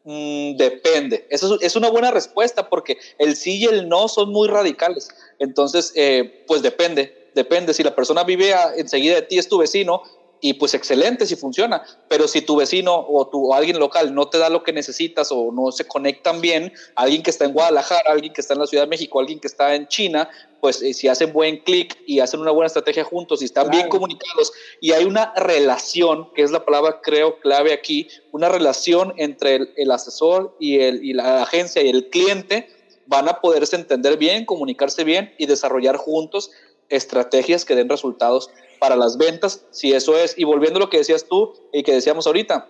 Mm, depende. Eso es, una buena respuesta porque el sí y el no son muy radicales. Entonces, eh, pues depende, depende. Si la persona vive enseguida de ti, es tu vecino, y pues excelente si funciona, pero si tu vecino o, tu, alguien local no te da lo que necesitas o no se conectan bien, alguien que está en Guadalajara, alguien que está en la Ciudad de México, alguien que está en China, pues eh, si hacen buen clic y hacen una buena estrategia juntos y están bien comunicados y hay una relación, que es la palabra creo clave aquí, una relación entre el, asesor y, el, y la agencia y el cliente, van a poderse entender bien, comunicarse bien y desarrollar juntos estrategias que den resultados para las ventas, si eso es. Y volviendo a lo que decías tú y que decíamos ahorita,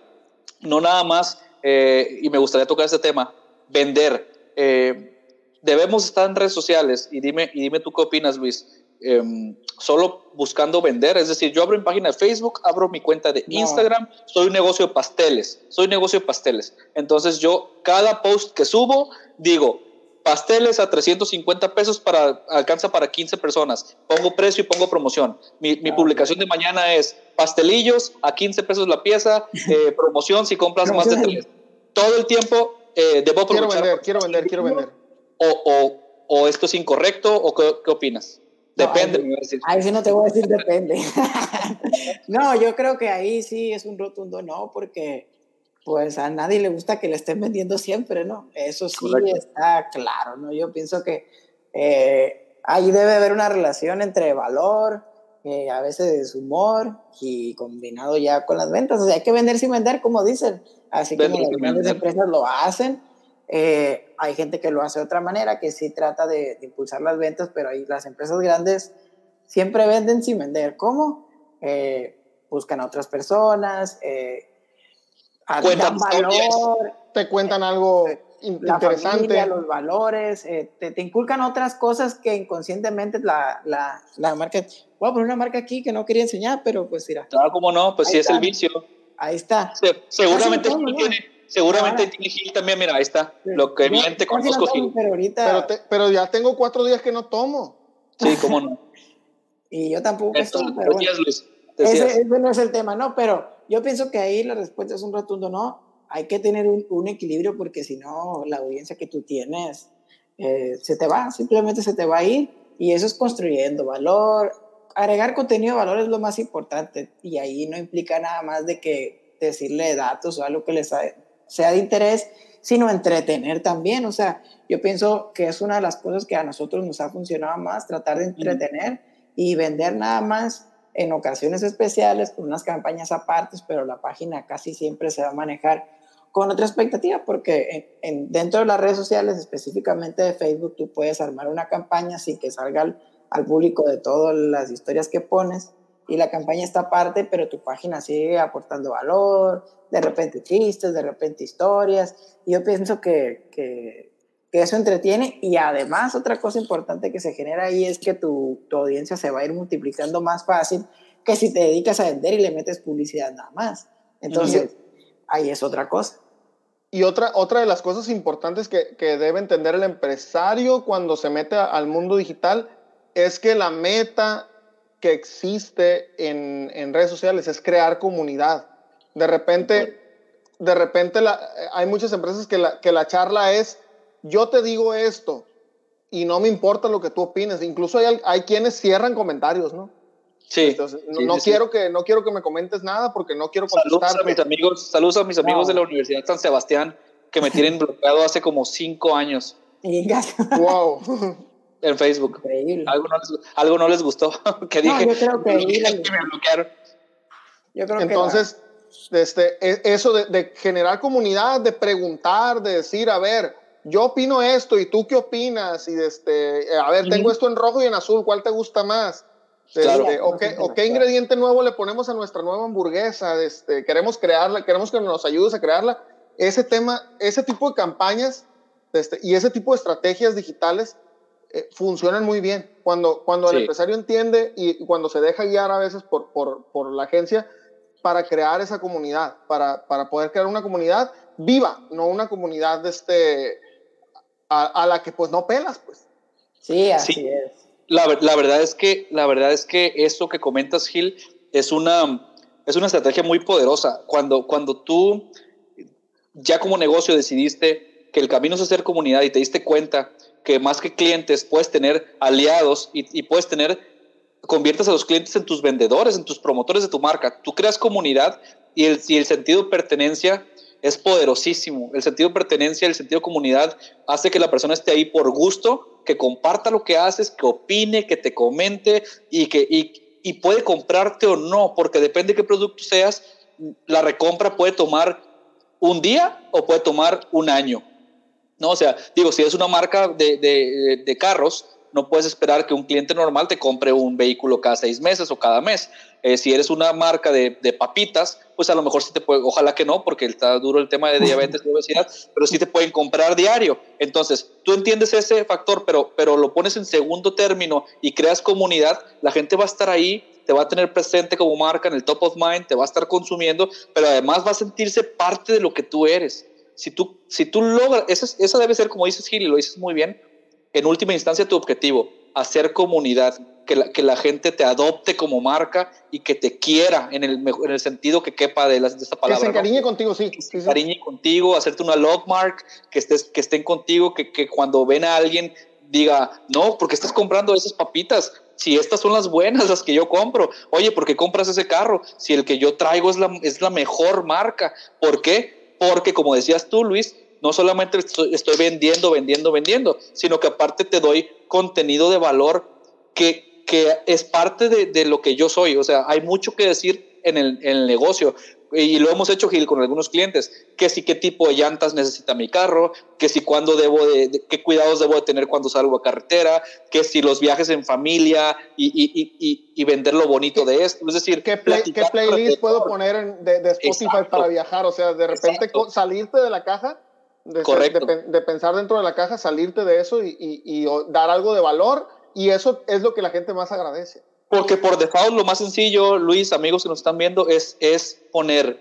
no nada más, eh, y me gustaría tocar este tema, vender. Eh, debemos estar en redes sociales y dime, y dime tú qué opinas, Luis. Em, solo buscando vender, es decir, yo abro mi página de Facebook, abro mi cuenta de Instagram, soy un negocio de pasteles, soy negocio de pasteles. Entonces yo cada post que subo digo, pasteles a 350 pesos para alcanza para 15 personas. Pongo precio y pongo promoción. Mi, mi publicación de mañana es pastelillos a 15 pesos la pieza, eh, promoción si compras más de tres. Todo el tiempo eh, debo Quiero vender, quiero vender, quiero vender. O, o, o esto es incorrecto o qué, qué opinas? Depende, ahí, ahí, sí no te voy a decir depende. no, yo creo que ahí sí es un rotundo no, porque pues a nadie le gusta que le estén vendiendo siempre, ¿no? Eso sí está claro, ¿no? Yo pienso que eh, ahí debe haber una relación entre valor, eh, a veces humor y combinado ya con las ventas. O sea, hay que vender sin vender, como dicen. Así como las grandes empresas lo hacen. Eh, hay gente que lo hace de otra manera, que sí trata de, de, impulsar las ventas, pero ahí las empresas grandes siempre venden sin vender. ¿Cómo? buscan a otras personas, cuentan valor, te cuentan algo interesante. los valores, eh, te, te, inculcan otras cosas que inconscientemente la, la, la marca. Voy a poner una marca aquí que no quería enseñar, pero pues mira. Claro, cómo no, pues sí es el vicio. Ahí está. seguramente tiene, seguramente tiene Gil también, mira, ahí está. lo que bien te conozco, Gil. Pero, ahorita... pero, ya tengo cuatro días que no tomo. Sí, cómo no. y yo tampoco estoy, pero bueno. Ese, ese, no es el tema, ¿no? Pero yo pienso que ahí la respuesta es un rotundo no. Hay que tener un, un equilibrio porque si no, la audiencia que tú tienes eh, se te va, simplemente se te va a ir. Y eso es construyendo valor. Agregar contenido de valor es lo más importante. Y ahí no implica nada más de que decirle datos o algo que les sea de interés, sino entretener también. O sea, yo pienso que es una de las cosas que a nosotros nos ha funcionado más, tratar de entretener y vender nada más en ocasiones especiales, con unas campañas apartes, pero la página casi siempre se va a manejar con otra expectativa, porque en, dentro de las redes sociales, específicamente de Facebook, tú puedes armar una campaña sin que salga al, al público de todas las historias que pones, y la campaña está aparte, pero tu página sigue aportando valor, de repente chistes, de repente historias, y yo pienso que, que que eso entretiene y además otra cosa importante que se genera ahí es que tu, tu, audiencia se va a ir multiplicando más fácil que si te dedicas a vender y le metes publicidad nada más. Entonces, ahí es otra cosa. Y otra, otra de las cosas importantes que, que debe entender el empresario cuando se mete al mundo digital es que la meta que existe en, en redes sociales es crear comunidad. De repente, de repente la, hay muchas empresas que la, que la charla es, yo te digo esto y no me importa lo que tú opines. Incluso hay, hay quienes cierran comentarios, ¿no? Sí. Entonces, no, quiero Que, no quiero que me comentes nada porque no quiero contestar. Saludos a mis amigos, saludos a mis amigos de la Universidad de San Sebastián que me tienen bloqueado hace como cinco años. wow. En Facebook. Algo no, les, algo no les gustó. que dije. yo creo que, me bloquearon. Yo creo Entonces, este, e, eso de, de, generar comunidad, de preguntar, de decir, a ver, yo opino esto y tú qué opinas, y este, a ver, tengo esto en rojo y en azul, ¿cuál te gusta más? Este, o, qué, ingrediente nuevo le ponemos a nuestra nueva hamburguesa, este, queremos crearla, queremos que nos ayudes a crearla. Ese tema, ese tipo de campañas este, y ese tipo de estrategias digitales eh, funcionan muy bien. Cuando, cuando el empresario entiende y cuando se deja guiar a veces por, por, por la agencia para crear esa comunidad, para, para, poder crear una comunidad viva, no una comunidad este, a, a la que pues no pelas, pues. Sí, así es. La, la, verdad es que, la verdad es que eso que comentas, Gil, es una, es una estrategia muy poderosa. Cuando, cuando tú ya como negocio decidiste que el camino es hacer comunidad y te diste cuenta que más que clientes puedes tener aliados y, y puedes tener, conviertes a los clientes en tus vendedores, en tus promotores de tu marca. Tú creas comunidad y el, y el sentido de pertenencia es poderosísimo. El sentido de pertenencia, el sentido de comunidad hace que la persona esté ahí por gusto, que comparta lo que haces, que opine, que te comente y que y, puede comprarte o no, porque depende de qué producto seas, la recompra puede tomar un día o puede tomar un año. No, o sea, digo, si es una marca de, de, de carros, no puedes esperar que un cliente normal te compre un vehículo cada seis meses o cada mes. Eh, si eres una marca de, de, papitas, pues a lo mejor sí te puede, ojalá que no, porque está duro el tema de diabetes y obesidad, pero sí te pueden comprar diario. Entonces, tú entiendes ese factor, pero, pero lo pones en segundo término y creas comunidad, la gente va a estar ahí, te va a tener presente como marca en el top of mind, te va a estar consumiendo, pero además va a sentirse parte de lo que tú eres. Si tú, si tú logras, esa, esa debe ser, como dices Gil, y lo dices muy bien, en última instancia tu objetivo, hacer comunidad, que la, que la gente te adopte como marca y que te quiera en el, en el sentido que quepa de, la, de esta palabra. Que se encariñe contigo, sí. Que se encariñe contigo, hacerte una logmark, que, estés, que estén contigo, que, que cuando ven a alguien diga, no, porque estás comprando esas papitas, si estas son las buenas, las que yo compro. Oye, ¿por qué compras ese carro? Si el que yo traigo es la, es la mejor marca. ¿Por qué? Porque, como decías tú, Luis, no solamente estoy vendiendo, vendiendo, vendiendo, sino que aparte te doy contenido de valor que, que es parte de, de, lo que yo soy. O sea, hay mucho que decir en el, en el negocio y lo hemos hecho, Gil, con algunos clientes, que si qué tipo de llantas necesita mi carro, que si cuándo debo de, qué cuidados debo de tener cuando salgo a carretera, que si los viajes en familia y, y, y, y vender lo bonito de esto. Es decir, ¿qué, ¿qué playlist puedo poner en, de, de, Spotify para viajar? O sea, de repente salirte de la caja de, Correcto. de, pensar dentro de la caja, salirte de eso y, y, dar algo de valor. Y eso es lo que la gente más agradece. Porque por default lo más sencillo, Luis, amigos que nos están viendo, es, es poner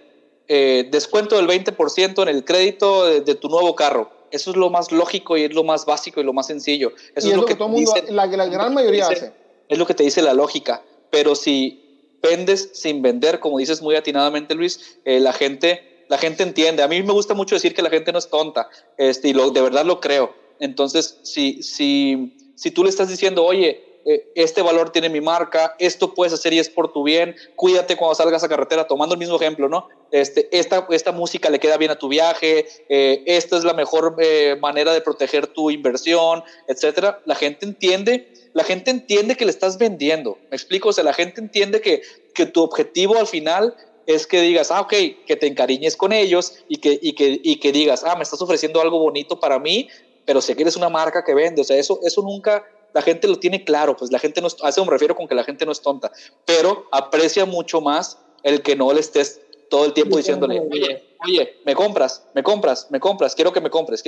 eh, descuento del 20% en el crédito de, tu nuevo carro. Eso es lo más lógico y es lo más básico y lo más sencillo. Eso y es, lo, que, todo mundo, la, la, gran mayoría hace. Es lo que te dice la lógica. Pero si vendes sin vender, como dices muy atinadamente, Luis, eh, la gente la gente entiende. A mí me gusta mucho decir que la gente no es tonta, este, y lo, de verdad lo creo. Entonces, si, si, si tú le estás diciendo, oye, eh, este valor tiene mi marca, esto puedes hacer y es por tu bien, cuídate cuando salgas a carretera, tomando el mismo ejemplo, ¿no? Este, esta, esta música le queda bien a tu viaje, eh, esta es la mejor eh, manera de proteger tu inversión, etcétera. La gente entiende, la gente entiende que le estás vendiendo, me explico, o sea, la gente entiende que, que tu objetivo al final es que digas, ah, ok, que te encariñes con ellos y que, y que, y que digas, ah, me estás ofreciendo algo bonito para mí, pero sé que eres una marca que vende. O sea, eso, eso nunca, la gente lo tiene claro, pues la gente no, a eso me refiero con que la gente no es tonta, pero aprecia mucho más el que no le estés todo el tiempo diciéndole, oye, oye, me compras, me compras, me compras, quiero que me compres,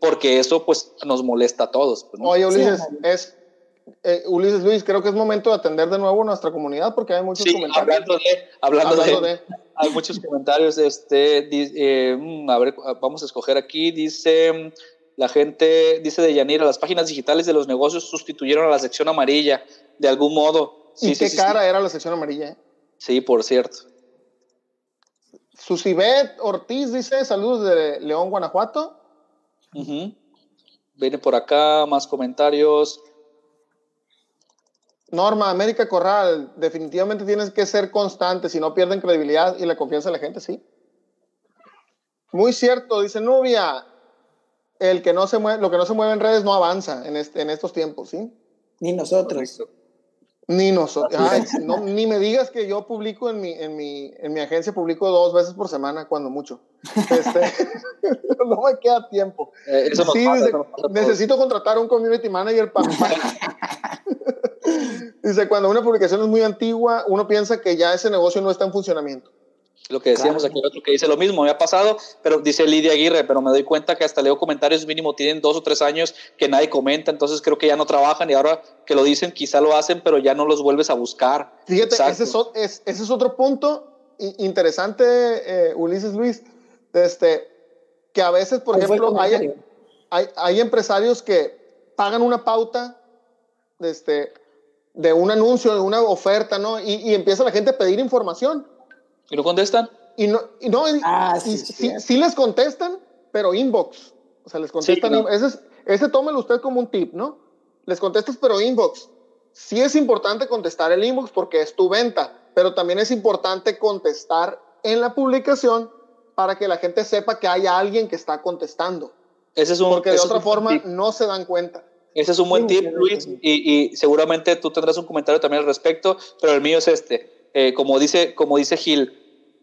porque eso pues nos molesta a todos. Pues, Oye, Ulises, es eh, Ulises Luis, creo que es momento de atender de nuevo nuestra comunidad porque hay muchos comentarios. Hablando de, hablando, de, hay muchos comentarios. Este, eh, mm, a ver, vamos a escoger aquí. Dice la gente, dice de Yanira, las páginas digitales de los negocios sustituyeron a la sección amarilla de algún modo. Sí, ¿Y qué cara era la sección amarilla? Sí, por cierto. Susibet Ortiz dice, saludos de León, Guanajuato. Viene por acá, más comentarios. Norma, América Corral, definitivamente tienes que ser constante, si no pierden credibilidad y la confianza de la gente, sí. Muy cierto, dice Nubia, el que no se mueve, lo que no se mueve en redes no avanza en, este, en estos tiempos, ¿sí? Ni nosotros. Ni nosotros. ni me digas que yo publico en mi, en mi, en mi agencia, publico dos veces por semana, cuando mucho. Este, no me queda tiempo. Eh, sí, necesito contratar un community manager para... dice, cuando una publicación es muy antigua, uno piensa que ya ese negocio no está en funcionamiento. Lo que decíamos aquí, otro que dice lo mismo, me ha pasado, pero dice Lidia Aguirre, pero me doy cuenta que hasta leo comentarios mínimo tienen dos o tres años que nadie comenta, entonces creo que ya no trabajan y ahora que lo dicen quizá lo hacen, pero ya no los vuelves a buscar. Fíjate, ese es, ese es, otro punto interesante, eh, Ulises Luis, este, que a veces, por ejemplo, hay, hay, hay, empresarios que pagan una pauta este, de un anuncio, de una oferta, ¿no? Y, y empieza la gente a pedir información ¿Y no contestan? Y no, y no ah, sí, sí, les contestan, pero inbox. O sea, les contestan. Ese, ese tómelo usted como un tip, ¿no? Les contestas, pero inbox. Sí es importante contestar el inbox porque es tu venta, pero también es importante contestar en la publicación para que la gente sepa que hay alguien que está contestando. Ese es un, porque de otra forma no se dan cuenta. Ese es un buen tip, Luis, y, y, seguramente tú tendrás un comentario también al respecto, pero el mío es este. Eh, como, dice, como dice Gil,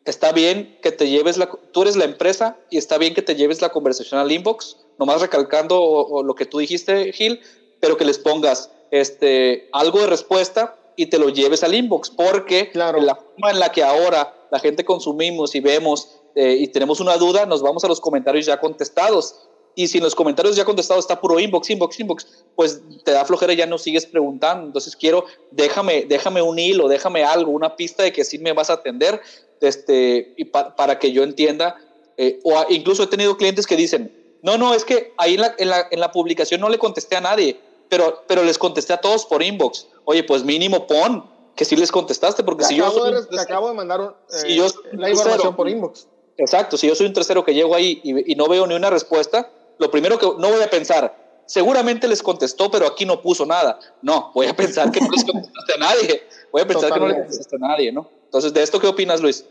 está bien que te lleves la, tú eres la empresa y está bien que te lleves la conversación al inbox, nomás recalcando lo que tú dijiste, Gil, pero que les pongas este, algo de respuesta y te lo lleves al inbox, porque claro. la forma en la que ahora la gente consumimos y vemos eh, y tenemos una duda, nos vamos a los comentarios ya contestados. Y si en los comentarios ya contestado está puro inbox, inbox, inbox, pues te da flojera y ya no sigues preguntando. Entonces quiero, déjame, déjame un hilo, déjame algo, una pista de que sí me vas a atender, este, y para que yo entienda. Eh, o incluso he tenido clientes que dicen, no, no, es que ahí en la, en la, en la publicación no le contesté a nadie, pero, pero les contesté a todos por inbox. Oye, pues mínimo pon que sí les contestaste, porque si yo... te acabo de mandar un, eh, la información por inbox. Exacto, si yo soy un tercero que llego ahí y, y no veo ni una respuesta, lo primero que no voy a pensar, seguramente les contestó, pero aquí no puso nada. No, voy a pensar que no les contestaste a nadie. Voy a pensar que no le contestaste a nadie, ¿no? Entonces, ¿de esto qué opinas, Luis?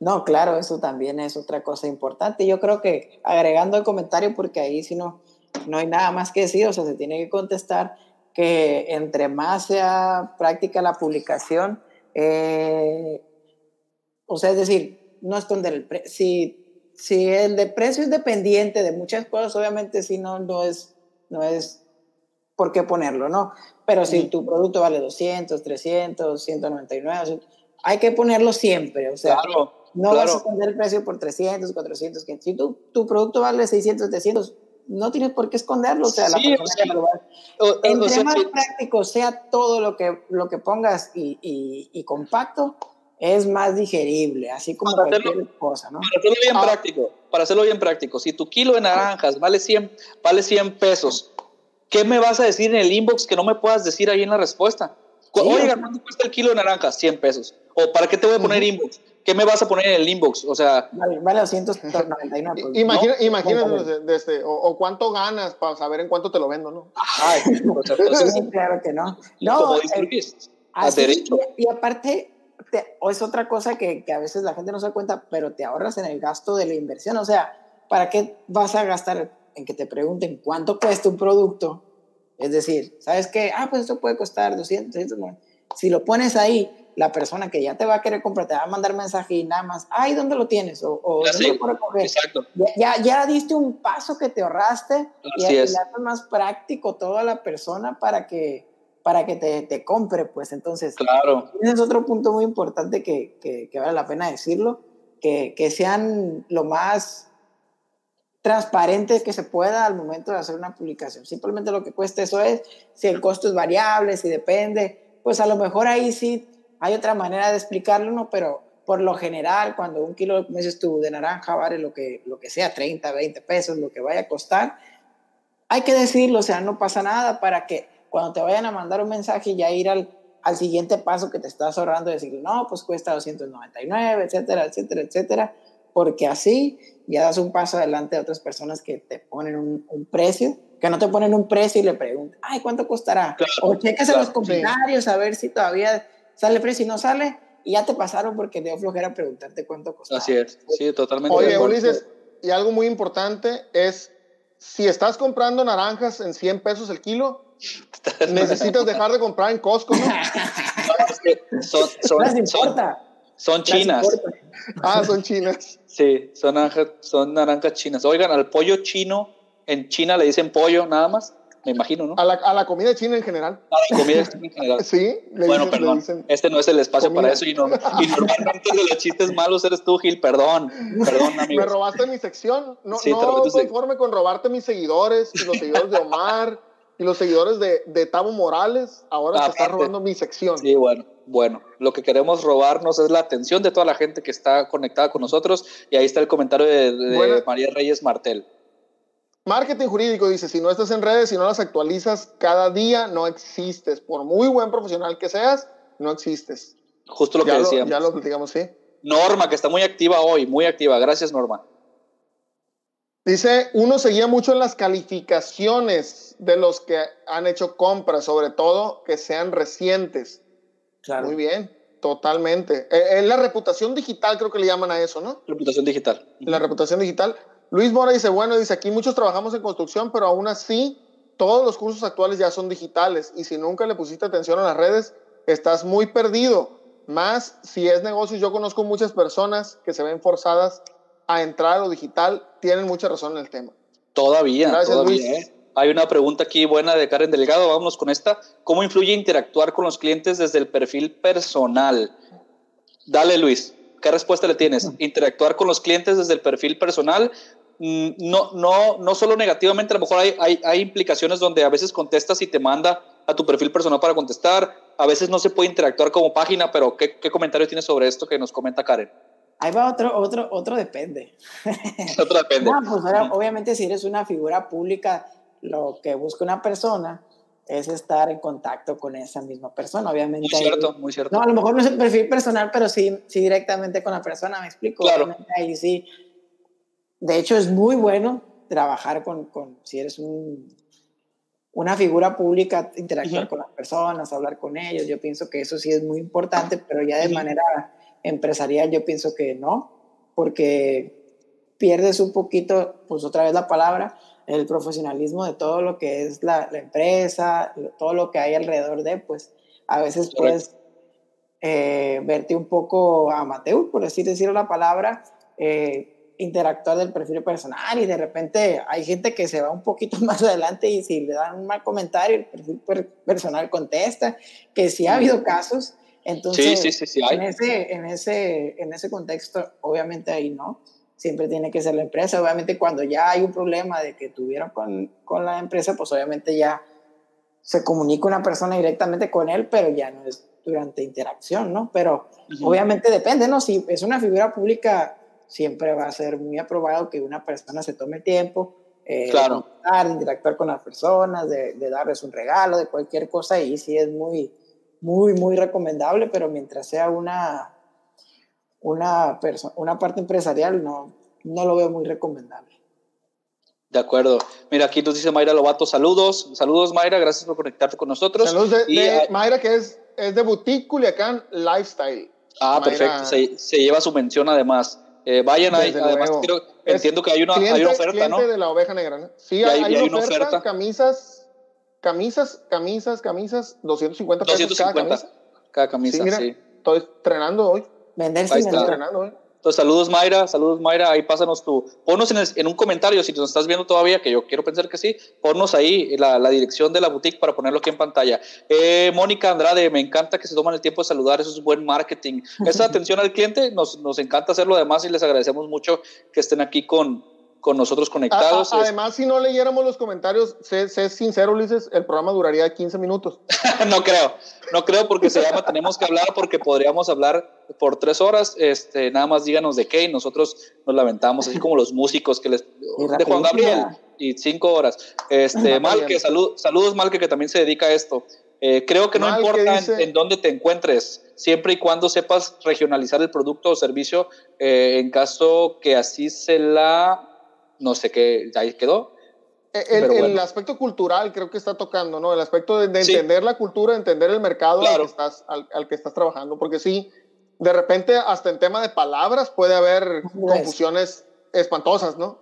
No, claro, eso también es otra cosa importante. Yo creo que agregando el comentario, porque ahí si no, no hay nada más que decir, o sea, se tiene que contestar que entre más sea práctica la publicación, eh, o sea, es decir, no esconder el precio. Si si el de precio es dependiente de muchas cosas, obviamente si no, no es, no es por qué ponerlo, ¿no? Pero si tu producto vale 200, 300, 199, hay que ponerlo siempre, o sea, no vas a poner el precio por 300, 400, 500. Si tu, tu producto vale 600, 700, no tienes por qué esconderlo, o sea, la persona lo va Entre más práctico sea todo lo que, lo que pongas y, y, y compacto, es más digerible, así como para cualquier cosa, ¿no? Para hacerlo bien ah. práctico, para hacerlo bien práctico, si tu kilo de naranjas vale 100, vale 100 pesos, ¿qué me vas a decir en el inbox que no me puedas decir ahí en la respuesta? Oiga, ¿cuánto cuesta el kilo de naranjas? 100 pesos. ¿O para qué te voy a poner inbox? ¿Qué me vas a poner en el inbox? O sea... Vale, vale 299. Pues, imagina, Imagínate, de, este, o, cuánto ganas para saber en cuánto te lo vendo, ¿no? Ay, claro que no. No, como eh, así, y, y aparte, o es otra cosa que, que, a veces la gente no se da cuenta, pero te ahorras en el gasto de la inversión. O sea, ¿para qué vas a gastar en que te pregunten cuánto cuesta un producto? Es decir, ¿sabes qué? Ah, pues esto puede costar 200, 300. Si lo pones ahí, la persona que ya te va a querer comprar te va a mandar mensaje y nada más, ay, ¿dónde lo tienes? O, o ¿dónde lo recoger? Exacto. Ya, ya, diste un paso que te ahorraste y y es. más práctico toda la persona para que para que te, te compre, pues entonces. Claro. Ese es otro punto muy importante que, que, que vale la pena decirlo, que, que, sean lo más transparentes que se pueda al momento de hacer una publicación. Simplemente lo que cuesta eso es, si el costo es variable, si depende, pues a lo mejor ahí sí hay otra manera de explicarlo, ¿no? Pero por lo general, cuando un kilo, como dices tú, de naranja vale lo que, lo que sea, 30, 20 pesos, lo que vaya a costar, hay que decirlo, o sea, no pasa nada para que cuando te vayan a mandar un mensaje ya ir al, al siguiente paso que te estás ahorrando, decir, no, pues cuesta 299, etcétera, etcétera, etcétera, porque así ya das un paso adelante a otras personas que te ponen un, precio, que no te ponen un precio y le preguntan, ay, ¿cuánto costará? o checas en los comentarios a ver si todavía sale precio y no sale, y ya te pasaron porque dio flojera preguntarte cuánto costaba. Así es, sí, totalmente. Oye, Ulises, y algo muy importante es, si estás comprando naranjas en 100 pesos el kilo, necesitas dejar de comprar en Costco, ¿no? son, son, son, son chinas. Ah, son chinas. Sí, son naranjas, son naranjas chinas. Oigan, al pollo chino, en China le dicen pollo nada más, me imagino, ¿no? A la, a la comida china en general. A la comida china en general. sí. bueno, perdón. este no es el espacio para eso y, no, y normalmente de los chistes malos eres tú, Gil. Perdón. Perdón, amigo. Me robaste mi sección. No, no conforme con robarte mis seguidores y los seguidores de Omar y los seguidores de, de Tavo Morales. Ahora te estás robando mi sección. Sí, bueno. Bueno, lo que queremos robarnos es la atención de toda la gente que está conectada con nosotros y ahí está el comentario de, María Reyes Martel. Marketing jurídico dice, si no estás en redes, y no las actualizas cada día, no existes. Por muy buen profesional que seas, no existes. Justo lo que decíamos. Ya lo platicamos, sí. Norma, que está muy activa hoy, muy activa. Gracias, Norma. Dice, uno seguía mucho en las calificaciones de los que han hecho compras, sobre todo que sean recientes. Muy bien, totalmente. Eh, es la reputación digital, creo que le llaman a eso, ¿no? Reputación digital. La reputación digital. Luis Mora dice, bueno, dice, aquí muchos trabajamos en construcción, pero aún así todos los cursos actuales ya son digitales y si nunca le pusiste atención a las redes, estás muy perdido. Más si es negocio, yo conozco muchas personas que se ven forzadas a entrar a lo digital, tienen mucha razón en el tema. Todavía, Gracias, todavía, Luis. ¿eh? Hay una pregunta aquí buena de Karen Delgado, vámonos con esta. ¿Cómo influye interactuar con los clientes desde el perfil personal? Dale, Luis, ¿qué respuesta le tienes? Interactuar con los clientes desde el perfil personal, no, no, no solo negativamente, a lo mejor hay, hay, hay implicaciones donde a veces contestas y te manda a tu perfil personal para contestar, a veces no se puede interactuar como página, pero ¿qué, qué comentario tienes sobre esto que nos comenta Karen? Ahí va otro, otro, otro depende. otro depende. pues obviamente si eres una figura pública, lo que busca una persona es estar en contacto con esa misma persona, obviamente. Muy cierto, muy cierto. No, a lo mejor no es el perfil personal, pero sí, sí directamente con la persona, me explico. Claro. ahí sí. De hecho, es muy bueno trabajar con, con si eres un, una figura pública, interactuar con las personas, hablar con ellos. Yo pienso que eso sí es muy importante, pero ya de manera empresarial yo pienso que no, porque pierdes un poquito, pues otra vez la palabra, el profesionalismo de todo lo que es la, la empresa, todo lo que hay alrededor de, pues a veces puedes eh, verte un poco amateur, por así decirlo la palabra, eh, interactuar del perfil personal y de repente hay gente que se va un poquito más adelante y si le dan un mal comentario, el perfil personal contesta, que sí ha habido casos. Entonces, sí, sí, sí, en, ese, en, ese, en ese contexto, obviamente ahí no siempre tiene que ser la empresa. Obviamente cuando ya hay un problema de que tuvieron con, con la empresa, pues obviamente ya se comunica una persona directamente con él, pero ya no es durante interacción, ¿no? Pero obviamente depende, ¿no? Si es una figura pública, siempre va a ser muy aprobado que una persona se tome tiempo eh, claro. de interactuar con las personas, de, de, darles un regalo, de cualquier cosa, y sí es muy, muy, muy recomendable, pero mientras sea una, una, una parte empresarial no, no lo veo muy recomendable. De acuerdo. Mira, aquí nos dice Mayra Lobato, saludos. Saludos, Mayra, gracias por conectarte con nosotros. Saludos de, Mayra, que es, es de Boutique Culiacán Lifestyle. Ah, perfecto. Se, se, lleva su mención además. Eh, vayan ahí. Además, entiendo que hay una, hay una oferta, ¿no? de la oveja negra, ¿no? Sí, hay, hay, una, oferta, Camisas, camisas, camisas, camisas, 250 pesos 250 cada camisa. Cada camisa, sí. Mira, sí. Estoy estrenando hoy. Vender sin entrenando hoy. Entonces, saludos Mayra, saludos Mayra, ahí pásanos tu, ponnos en, un comentario si nos estás viendo todavía, que yo quiero pensar que sí, ponnos ahí la, dirección de la boutique para ponerlo aquí en pantalla. Eh, Mónica Andrade, me encanta que se toman el tiempo de saludar, eso es buen marketing. Esa atención al cliente, nos, nos encanta hacerlo además y les agradecemos mucho que estén aquí con, con nosotros conectados. además, si no leyéramos los comentarios, sé, sé, sincero, Ulises, el programa duraría 15 minutos. no creo, no creo porque se llama Tenemos que hablar porque podríamos hablar por tres horas. Este, nada más díganos de qué y nosotros nos lamentamos, así como los músicos que les... de Juan Gabriel y cinco horas. Este, Malque, salud, saludos Malque que también se dedica a esto. Eh, creo que no importa en, dónde te encuentres, siempre y cuando sepas regionalizar el producto o servicio, eh, en caso que así se la, no sé qué, ahí quedó. El, aspecto cultural creo que está tocando, ¿no? El aspecto de, entender la cultura, entender el mercado al, que estás, al, que estás trabajando, porque sí, de repente hasta en tema de palabras puede haber confusiones espantosas, ¿no?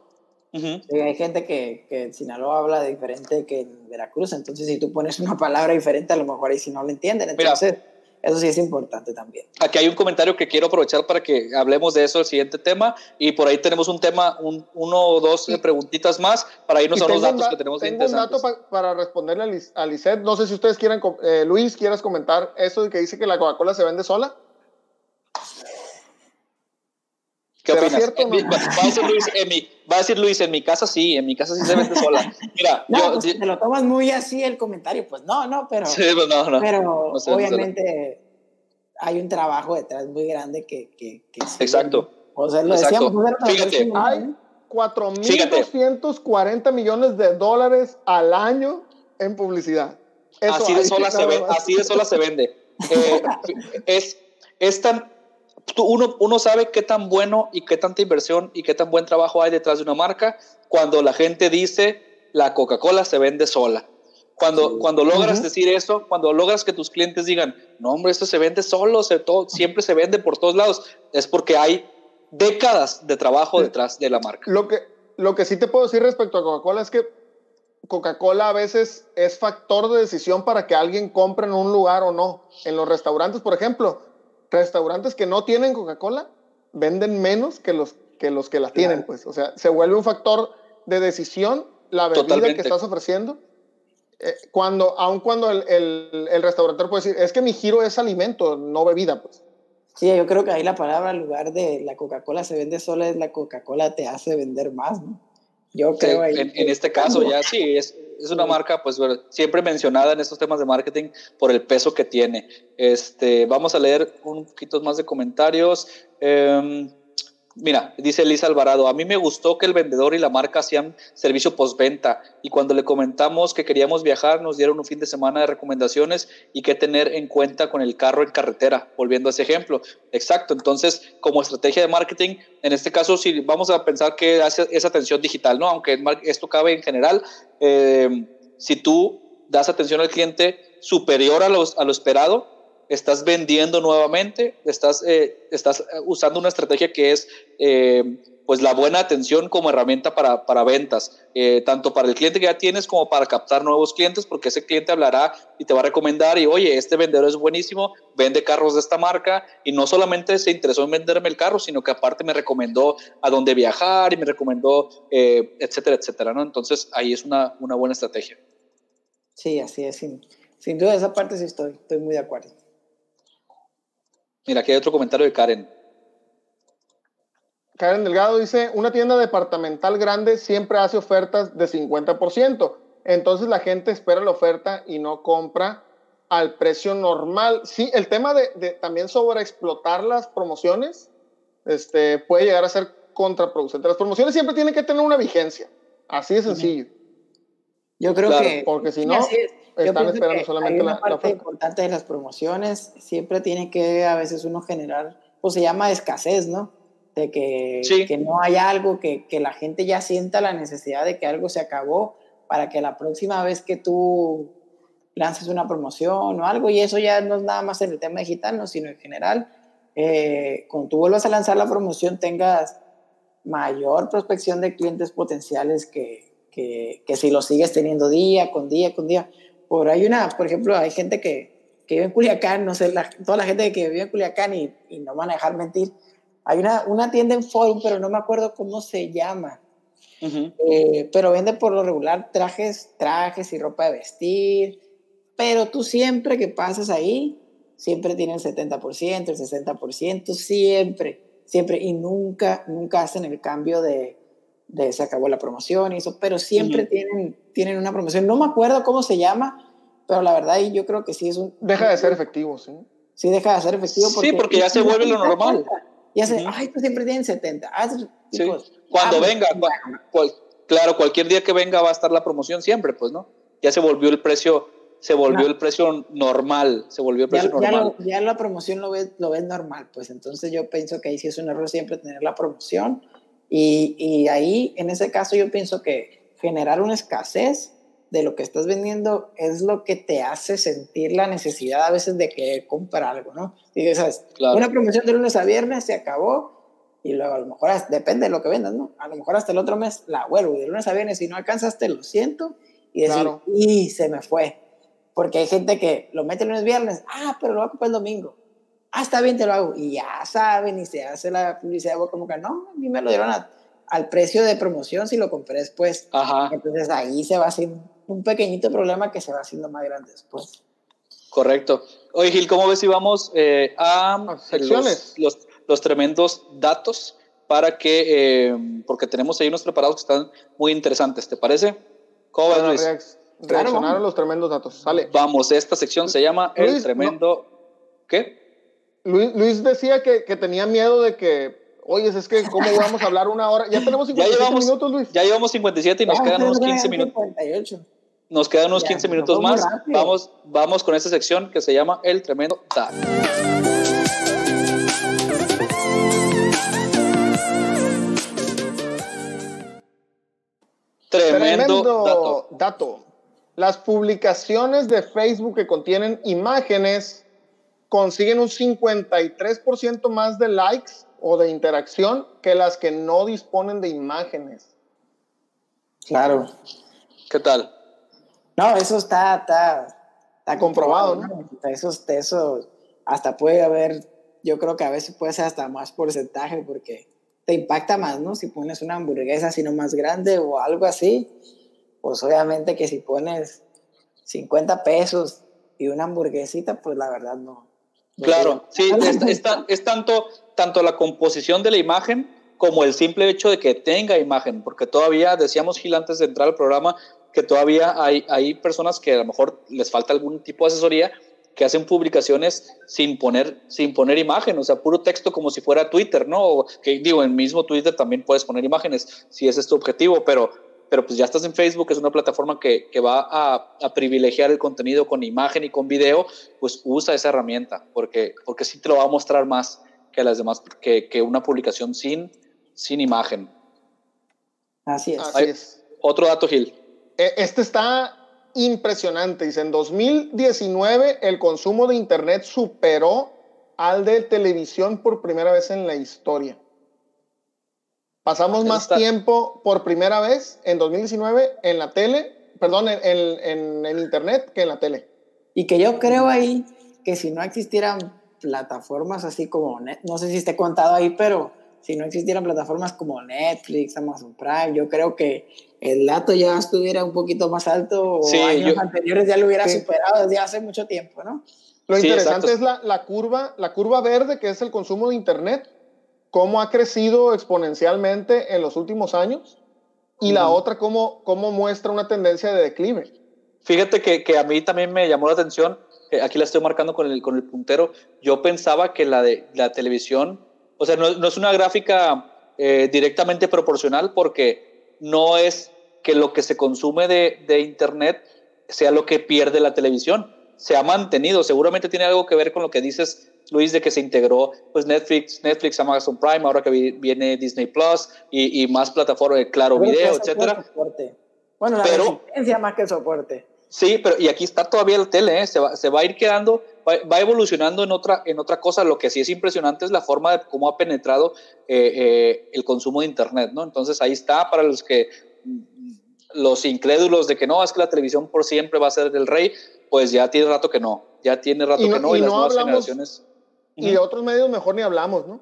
hay gente que, que, en Sinaloa habla diferente que en Veracruz, entonces si tú pones una palabra diferente, a lo mejor ahí sí no lo entienden. Entonces, eso sí es importante también. Aquí hay un comentario que quiero aprovechar para que hablemos de eso, el siguiente tema, y por ahí tenemos un tema, un, uno o dos preguntitas más para irnos a los datos que tenemos Tengo un dato para responderle a Lisette. No sé si ustedes quieren, eh, Luis, quieras comentar eso de que dice que la Coca-Cola se vende sola. ¿Qué opinas? Cierto, va, a decir Luis, en mi, va a decir Luis, en mi casa sí, en mi casa sí se vende sola. Mira, no, yo, pues, te lo tomas muy así el comentario, pues no, no, pero, sí, pues no, no, pero obviamente hay un trabajo detrás muy grande que, que, que Exacto. O sea, lo decíamos, Fíjate, hay 4.240 millones de dólares al año en publicidad. así, de sola se vende, así de sola se vende. Eh, es, es tan uno, uno sabe qué tan bueno y qué tanta inversión y qué tan buen trabajo hay detrás de una marca cuando la gente dice la Coca-Cola se vende sola. Cuando, cuando logras decir eso, cuando logras que tus clientes digan, no hombre, esto se vende solo, se, todo, siempre se vende por todos lados, es porque hay décadas de trabajo detrás de la marca. Lo que, lo que sí te puedo decir respecto a Coca-Cola es que Coca-Cola a veces es factor de decisión para que alguien compre en un lugar o no. En los restaurantes, por ejemplo, restaurantes que no tienen Coca-Cola venden menos que los que, los que la tienen, pues. O sea, se vuelve un factor de decisión la bebida que estás ofreciendo. Eh, cuando, aun cuando el, el, el restaurante puede decir, es que mi giro es alimento, no bebida, pues. Sí, yo creo que ahí la palabra, en lugar de la Coca-Cola se vende sola, es la Coca-Cola te hace vender más, ¿no? Yo creo ahí. En, en este caso ya sí, es, es una marca pues siempre mencionada en estos temas de marketing por el peso que tiene. Este, vamos a leer un poquito más de comentarios. Em, Mira, dice Elisa Alvarado, a mí me gustó que el vendedor y la marca hacían servicio postventa y cuando le comentamos que queríamos viajar nos dieron un fin de semana de recomendaciones y qué tener en cuenta con el carro en carretera, volviendo a ese ejemplo. Exacto, entonces como estrategia de marketing, en este caso si vamos a pensar que hace esa atención digital, ¿no? Aunque esto cabe en general, eh, si tú das atención al cliente superior a lo esperado, estás vendiendo nuevamente, estás, eh, estás usando una estrategia que es eh, pues la buena atención como herramienta para, para ventas, eh, tanto para el cliente que ya tienes como para captar nuevos clientes, porque ese cliente hablará y te va a recomendar y oye, este vendedor es buenísimo, vende carros de esta marca y no solamente se interesó en venderme el carro, sino que aparte me recomendó a dónde viajar y me recomendó, etcétera, etcétera, ¿no? Entonces ahí es una, una buena estrategia. Sí, así es, sin, sin duda esa parte sí estoy, estoy muy de acuerdo. Mira, aquí hay otro comentario de Karen. Karen Delgado dice, una tienda departamental grande siempre hace ofertas de 50%. Entonces la gente espera la oferta y no compra al precio normal. Sí, el tema de, de también sobreexplotar las promociones este, puede llegar a ser contraproducente. Las promociones siempre tienen que tener una vigencia. Así de sencillo. Yo creo que... Porque si no están esperando solamente la, parte importante de las promociones. Siempre tiene que a veces uno generar, pues se llama escasez, ¿no? De que, que no hay algo, que, que, la gente ya sienta la necesidad de que algo se acabó para que la próxima vez que tú lances una promoción o algo, y eso ya no es nada más en el tema digital, ¿no? sino en general, eh, cuando tú vuelvas a lanzar la promoción tengas mayor prospección de clientes potenciales que, que, que, si lo sigues teniendo día con día con día. Por hay una, por ejemplo, hay gente que, que vive en Culiacán, no sé, toda la gente que vive en Culiacán y, y, no van a dejar mentir. Hay una, una tienda en Forum, pero no me acuerdo cómo se llama. Eh, pero vende por lo regular trajes, trajes y ropa de vestir. Pero tú siempre que pasas ahí, siempre tienen el 70%, el 60%, siempre, siempre. Y nunca, nunca hacen el cambio de, de se acabó la promoción y eso, pero siempre tienen, tienen una promoción. No me acuerdo cómo se llama, pero la verdad yo creo que sí es un... Deja de ser efectivo, sí. Sí, deja de ser efectivo. Porque sí, porque ya se vuelve lo normal. Ya se, ay, pues siempre tienen 70. Ah, sí. Cuando ah, venga, claro, cualquier día que venga va a estar la promoción siempre, pues, ¿no? Ya se volvió el precio se volvió el precio normal, se volvió el precio normal. Ya, la promoción lo ves, lo ves normal, pues entonces yo pienso que ahí sí es un error siempre tener la promoción y, y ahí en ese caso yo pienso que generar una escasez de lo que estás vendiendo es lo que te hace sentir la necesidad a veces de que comprar algo, ¿no? Y sabes, una promoción de lunes a viernes se acabó y luego a lo mejor, depende de lo que vendas, ¿no? A lo mejor hasta el otro mes la vuelvo y de lunes a viernes si no alcanzaste, lo siento y decir, y se me fue. Porque hay gente que lo mete el lunes viernes, ah, pero lo voy a comprar el domingo. Ah, está bien, te lo hago. Y ya saben y se hace la publicidad como que no, a mí me lo dieron al precio de promoción si lo compré después. Ajá. Entonces ahí se va haciendo un pequeñito problema que se va haciendo más grande después. Correcto. Oye, Gil, ¿cómo ves si vamos eh, a secciones? Los, los, tremendos datos para que, eh, porque tenemos ahí unos preparados que están muy interesantes, ¿te parece? ¿Cómo ves, Luis? Reaccionar a los tremendos datos. Sale. Vamos, esta sección se llama El Tremendo. ¿Qué? Luis, decía que, que, tenía miedo de que, oye, es que, ¿cómo vamos a hablar una hora? Ya tenemos 57 minutos, Luis. Ya llevamos 57 y nos quedan unos 15 minutos. 58. Nos quedan unos 15 minutos más. Vamos, vamos con esta sección que se llama El Tremendo Dato. Tremendo, dato. Las publicaciones de Facebook que contienen imágenes consiguen un 53% más de likes o de interacción que las que no disponen de imágenes. Claro. ¿Qué tal? No, eso está, está, está comprobado, ¿no? Eso, eso hasta puede haber, yo creo que a veces puede ser hasta más porcentaje porque te impacta más, ¿no? Si pones una hamburguesa sino más grande o algo así, pues obviamente que si pones 50 pesos y una hamburguesita, pues la verdad no. Claro, sí, es, es, tanto, tanto la composición de la imagen como el simple hecho de que tenga imagen, porque todavía decíamos Gil antes de entrar al programa que todavía hay, hay personas que a lo mejor les falta algún tipo de asesoría que hacen publicaciones sin poner, sin poner imagen, o sea, puro texto como si fuera Twitter, ¿no? que digo, en mismo Twitter también puedes poner imágenes, si ese es tu objetivo, pero, pero pues ya estás en Facebook, es una plataforma que, que va a, a, privilegiar el contenido con imagen y con video, pues usa esa herramienta, porque, porque sí te lo va a mostrar más que las demás, que, que una publicación sin, sin imagen. Así es. Así es. Otro dato, Gil. E, este está impresionante. Dice, en 2019 el consumo de Internet superó al de televisión por primera vez en la historia. Pasamos más tiempo por primera vez en 2019 en la tele, perdón, en, en, en, Internet que en la tele. Y que yo creo ahí que si no existieran plataformas así como, no sé si esté contado ahí, pero si no existieran plataformas como Netflix, Amazon Prime, yo creo que el dato ya estuviera un poquito más alto o años anteriores ya lo hubiera superado desde hace mucho tiempo, ¿no? Lo interesante es la, la, curva, la curva verde, que es el consumo de Internet, cómo ha crecido exponencialmente en los últimos años, y la otra, cómo, cómo muestra una tendencia de declive. Fíjate que, que, a mí también me llamó la atención, aquí la estoy marcando con el, con el puntero, yo pensaba que la de la televisión, o sea, no, no es una gráfica eh, directamente proporcional porque no es que lo que se consume de, de, Internet sea lo que pierde la televisión. Se ha mantenido, seguramente tiene algo que ver con lo que dices, Luis, de que se integró pues Netflix, Netflix, Amazon Prime, ahora que viene Disney Plus y, y más plataformas, Claro Video, etcétera. Bueno, la pero, más que el soporte. Sí, pero y aquí está todavía la tele, ¿eh? se, va, se va a ir quedando, va, evolucionando en otra, en otra cosa. Lo que sí es impresionante es la forma de cómo ha penetrado eh, eh, el consumo de Internet, ¿no? Entonces ahí está para los que, los incrédulos de que no, es que la televisión por siempre va a ser del rey, pues ya tiene rato que no, ya tiene rato que no, y, las nuevas generaciones. Y de otros medios mejor ni hablamos, ¿no?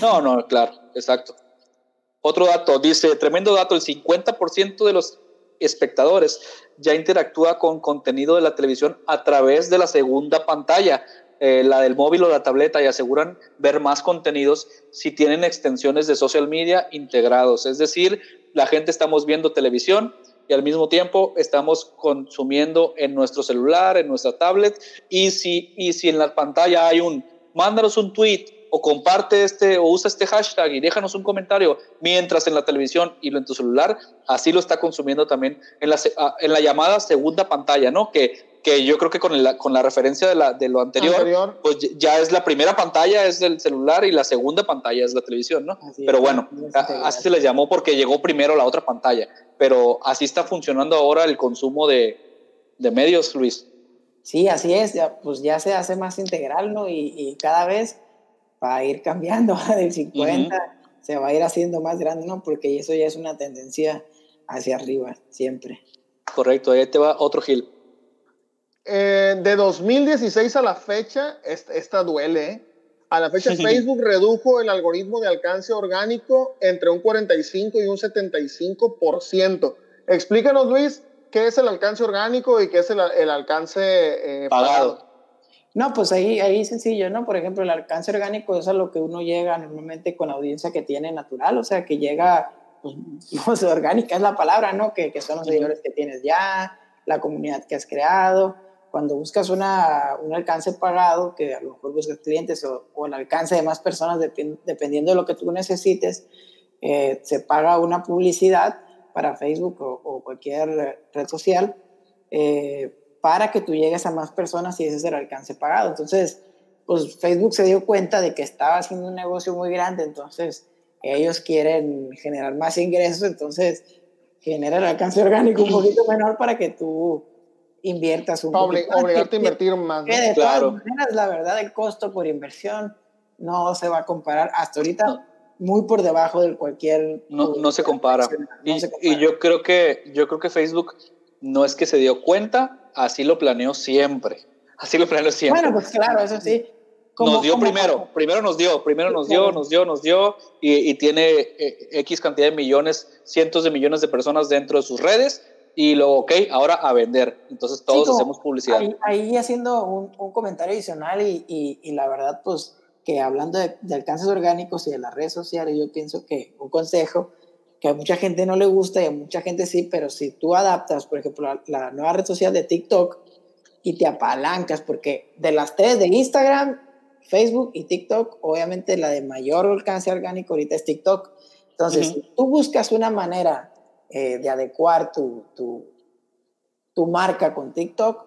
No, no, claro, exacto. Otro dato, dice, tremendo dato, el 50% de los espectadores ya interactúa con contenido de la televisión a través de la segunda pantalla, eh, la del móvil o la tableta, y aseguran ver más contenidos si tienen extensiones de social media integrados. Es decir, la gente estamos viendo televisión y al mismo tiempo estamos consumiendo en nuestro celular, en nuestra tablet, y si, y si en la pantalla hay un, mándanos un tweet o comparte este o usa este hashtag y déjanos un comentario mientras en la televisión y lo en tu celular, así lo está consumiendo también en la, en la llamada segunda pantalla, ¿no? Que, que yo creo que con, la, con la referencia de, la, de lo anterior, pues ya es la primera pantalla es el celular y la segunda pantalla es la televisión, ¿no? Pero bueno, así se les llamó porque llegó primero la otra pantalla, pero así está funcionando ahora el consumo de, de medios, Luis. Sí, así es, ya, pues ya se hace más integral, ¿no? Y, y cada vez va a ir cambiando del 50, se va a ir haciendo más grande, ¿no? Porque eso ya es una tendencia hacia arriba, siempre. Correcto, ahí te va otro Gil. Eh, de 2016 a la fecha, esta, duele, ¿eh? A la fecha Facebook redujo el algoritmo de alcance orgánico entre un 45 y un 75%. Explícanos, Luis, qué es el alcance orgánico y qué es el, alcance eh, pagado. No, pues ahí, ahí sencillo, ¿no? Por ejemplo, el alcance orgánico es a lo que uno llega normalmente con la audiencia que tiene natural, o sea, que llega, pues, no orgánica es la palabra, ¿no? Que, que son los seguidores que tienes ya, la comunidad que has creado cuando buscas una, un alcance pagado, que a lo mejor buscas clientes o, o el alcance de más personas, dependiendo de lo que tú necesites, eh, se paga una publicidad para Facebook o, cualquier red social eh, para que tú llegues a más personas y ese es el alcance pagado. Entonces, pues Facebook se dio cuenta de que estaba haciendo un negocio muy grande, entonces ellos quieren generar más ingresos, entonces genera el alcance orgánico un poquito menor para que tú inviertas un poco. Obligarte a invertir más. de claro. todas maneras, la verdad, el costo por inversión no se va a comparar hasta ahorita. Muy por debajo de cualquier. No, no se compara. y, y, yo creo que yo creo que Facebook no es que se dio cuenta, así lo planeó siempre. Así lo planeó siempre. Bueno, pues claro, eso sí. nos dio primero, primero nos dio, primero nos dio, nos dio, nos dio, y, y tiene eh, X cantidad de millones, cientos de millones de personas dentro de sus redes, y luego, ok, ahora a vender. Entonces todos hacemos publicidad. Ahí, haciendo un, un, comentario adicional y, y, y, la verdad, pues que hablando de, alcances orgánicos y de las redes sociales, yo pienso que un consejo que a mucha gente no le gusta y a mucha gente sí, pero si tú adaptas, por ejemplo, la, la nueva red social de TikTok y te apalancas, porque de las tres de Instagram, Facebook y TikTok, obviamente la de mayor alcance orgánico ahorita es TikTok. Entonces, si tú buscas una manera eh, de adecuar tu, tu, tu, marca con TikTok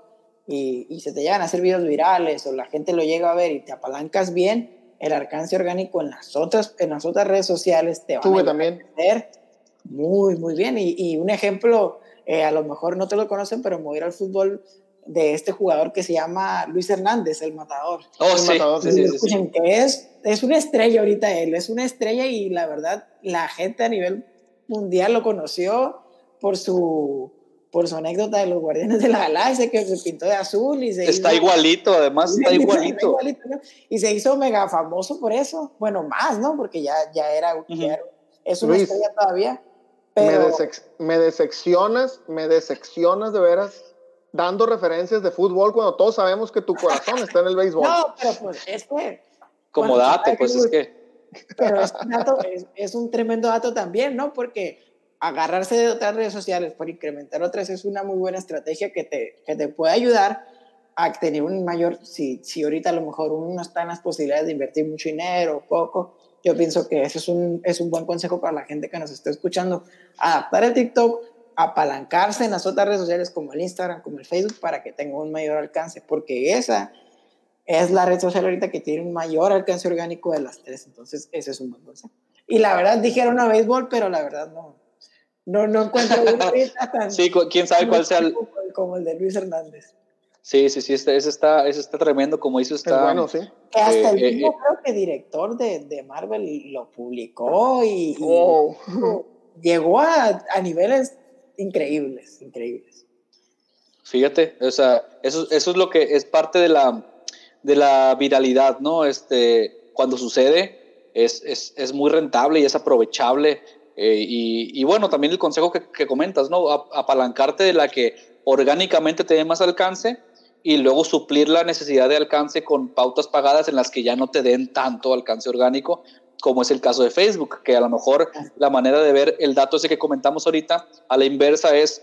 y, y, se te llegan a hacer videos virales o la gente lo llega a ver y te apalancas bien, el alcance orgánico en las otras, en las otras redes sociales te va a también. muy, muy bien. Y, y un ejemplo, eh, a lo mejor no te lo conocen, pero mover al fútbol de este jugador que se llama Luis Hernández, el matador. Oh, sí, matador, sí, sí, que es, es una estrella ahorita él, es una estrella y la verdad, la gente a nivel mundial lo conoció por su por su anécdota de los Guardianes de la Galaxia, que se pintó de azul y se Está igualito, además está igualito. Y se hizo mega famoso por eso. Bueno, más, ¿no? Porque ya, ya, era, es una estrella todavía. Pero... Me, me, decepcionas, me decepcionas de veras dando referencias de fútbol cuando todos sabemos que tu corazón está en el béisbol. No, pero pues es que... Como dato, pues es que... Pero es un, dato, es, un tremendo dato también, ¿no? Porque agarrarse de otras redes sociales por incrementar otras es una muy buena estrategia que te, que te puede ayudar a tener un mayor, si, si ahorita a lo mejor uno no está en las posibilidades de invertir mucho dinero o poco, yo pienso que eso es un, es un buen consejo para la gente que nos está escuchando. Adaptar el TikTok, apalancarse en las otras redes sociales como el Instagram, como el Facebook, para que tenga un mayor alcance, porque esa es la red social ahorita que tiene un mayor alcance orgánico de las tres. Entonces, ese es un buen consejo. Y la verdad, dijeron a béisbol, pero la verdad no. No, no encuentro una tan. sí, quién sabe cuál sea el. Como el de Luis Hernández. Sí, sí, sí, ese está, ese está tremendo, como dice está. bueno, sí. hasta el eh, mismo, eh, creo que director de, de, Marvel lo publicó y, oh. llegó a, a niveles increíbles, increíbles. Fíjate, o sea, eso, eso es lo que es parte de la, de la viralidad, ¿no? Este, cuando sucede es, es, es muy rentable y es aprovechable. Eh, y, y, bueno, también el consejo que, comentas, ¿no? apalancarte de la que orgánicamente te dé más alcance y luego suplir la necesidad de alcance con pautas pagadas en las que ya no te den tanto alcance orgánico, como es el caso de Facebook, que a lo mejor la manera de ver el dato ese que comentamos ahorita, a la inversa es,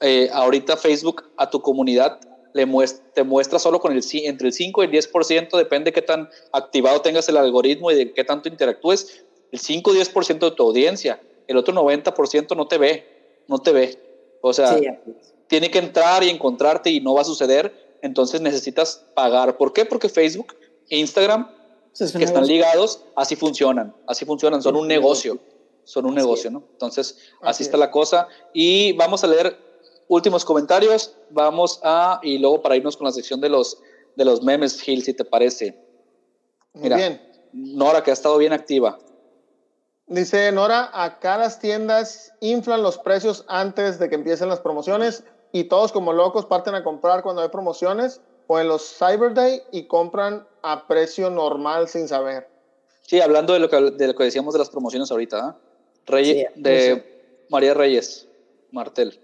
eh, ahorita Facebook a tu comunidad le te muestra solo con el, entre el 5 y el 10%, depende de qué tan activado tengas el algoritmo y de qué tanto interactúes, el 5 o 10% de tu audiencia, el otro 90% no te ve, no te ve. O sea, tiene que entrar y encontrarte y no va a suceder, entonces necesitas pagar. ¿Por qué? Porque Facebook e Instagram, que están ligados, así funcionan, así funcionan, son un negocio, son un negocio, ¿no? Entonces, así, está la cosa. Y vamos a leer últimos comentarios, vamos a, y luego para irnos con la sección de los, de los memes, Gil, si te parece. Mira, bien. Nora, que ha estado bien activa. Dice Nora, acá las tiendas inflan los precios antes de que empiecen las promociones y todos como locos parten a comprar cuando hay promociones o en los Cyber Day y compran a precio normal sin saber. Sí, hablando de lo que, de lo que decíamos de las promociones ahorita, ¿eh? de María Reyes, Martel.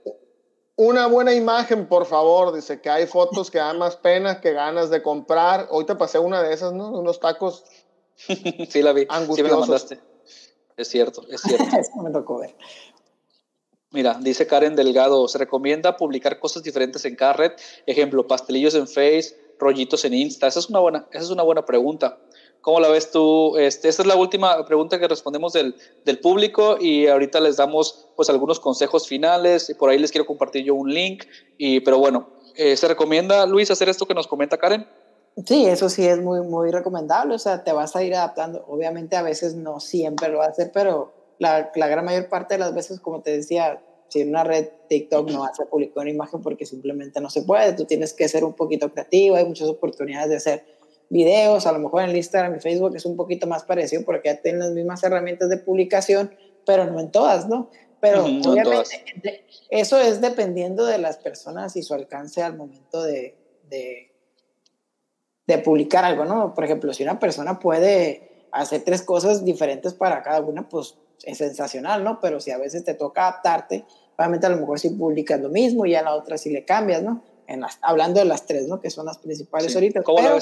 Una buena imagen, por favor. Dice que hay fotos que dan más pena que ganas de comprar. Hoy te pasé una de esas, ¿no? Unos tacos. sí, la vi. Sí, me la mandaste. Es cierto, es cierto. Eso me tocó ver. Mira, dice Karen Delgado, se recomienda publicar cosas diferentes en cada red. Ejemplo, pastelillos en Face, rollitos en Insta. Esa es una buena, esa es una buena pregunta. ¿Cómo la ves tú? Este, esta es la última pregunta que respondemos del, del, público y ahorita les damos pues algunos consejos finales y por ahí les quiero compartir yo un link. Y, pero bueno, eh, ¿se recomienda, Luis, hacer esto que nos comenta Karen? Sí, eso sí es muy, muy recomendable, o sea, te vas a ir adaptando. Obviamente a veces no siempre lo va a hacer, pero la, la gran mayor parte de las veces, como te decía, si en una red TikTok no vas a publicar una imagen porque simplemente no se puede, tú tienes que ser un poquito creativo, hay muchas oportunidades de hacer videos, a lo mejor en el Instagram y Facebook es un poquito más parecido porque ya tienen las mismas herramientas de publicación, pero no en todas, ¿no? Pero obviamente eso es dependiendo de las personas y su alcance al momento de, de de publicar algo, ¿no? Por ejemplo, si una persona puede hacer tres cosas diferentes para cada una, pues es sensacional, ¿no? Pero si a veces te toca adaptarte, obviamente a lo mejor si publicas lo mismo y a la otra si le cambias, ¿no? En hablando de las tres, ¿no? Que son las principales ahorita. ¿Cómo Pero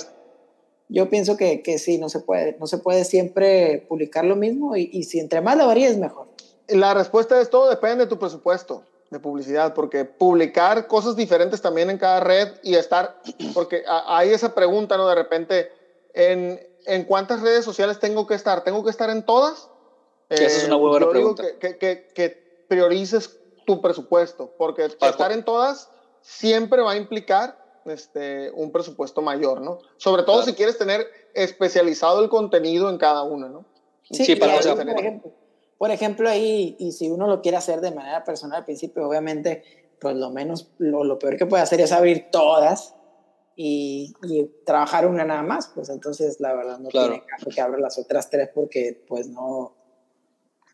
Yo pienso que, que, sí, no se puede, no se puede siempre publicar lo mismo y, y si entre más lo varías, mejor. La respuesta es todo depende de tu presupuesto de publicidad, porque publicar cosas diferentes también en cada red y estar, porque hay esa pregunta, ¿no? De repente, ¿en, en cuántas redes sociales tengo que estar? ¿Tengo que estar en todas? esa es una buena pregunta. que, que, que, priorices tu presupuesto, porque estar en todas siempre va a implicar este, un presupuesto mayor, ¿no? Sobre todo si quieres tener especializado el contenido en cada una, ¿no? Sí, para eso, por ejemplo por ejemplo, ahí, y si uno lo quiere hacer de manera personal al principio, obviamente, pues lo menos, lo, lo peor que puede hacer es abrir todas y, y, trabajar una nada más, pues entonces la verdad no tiene caso que abra las otras tres porque pues no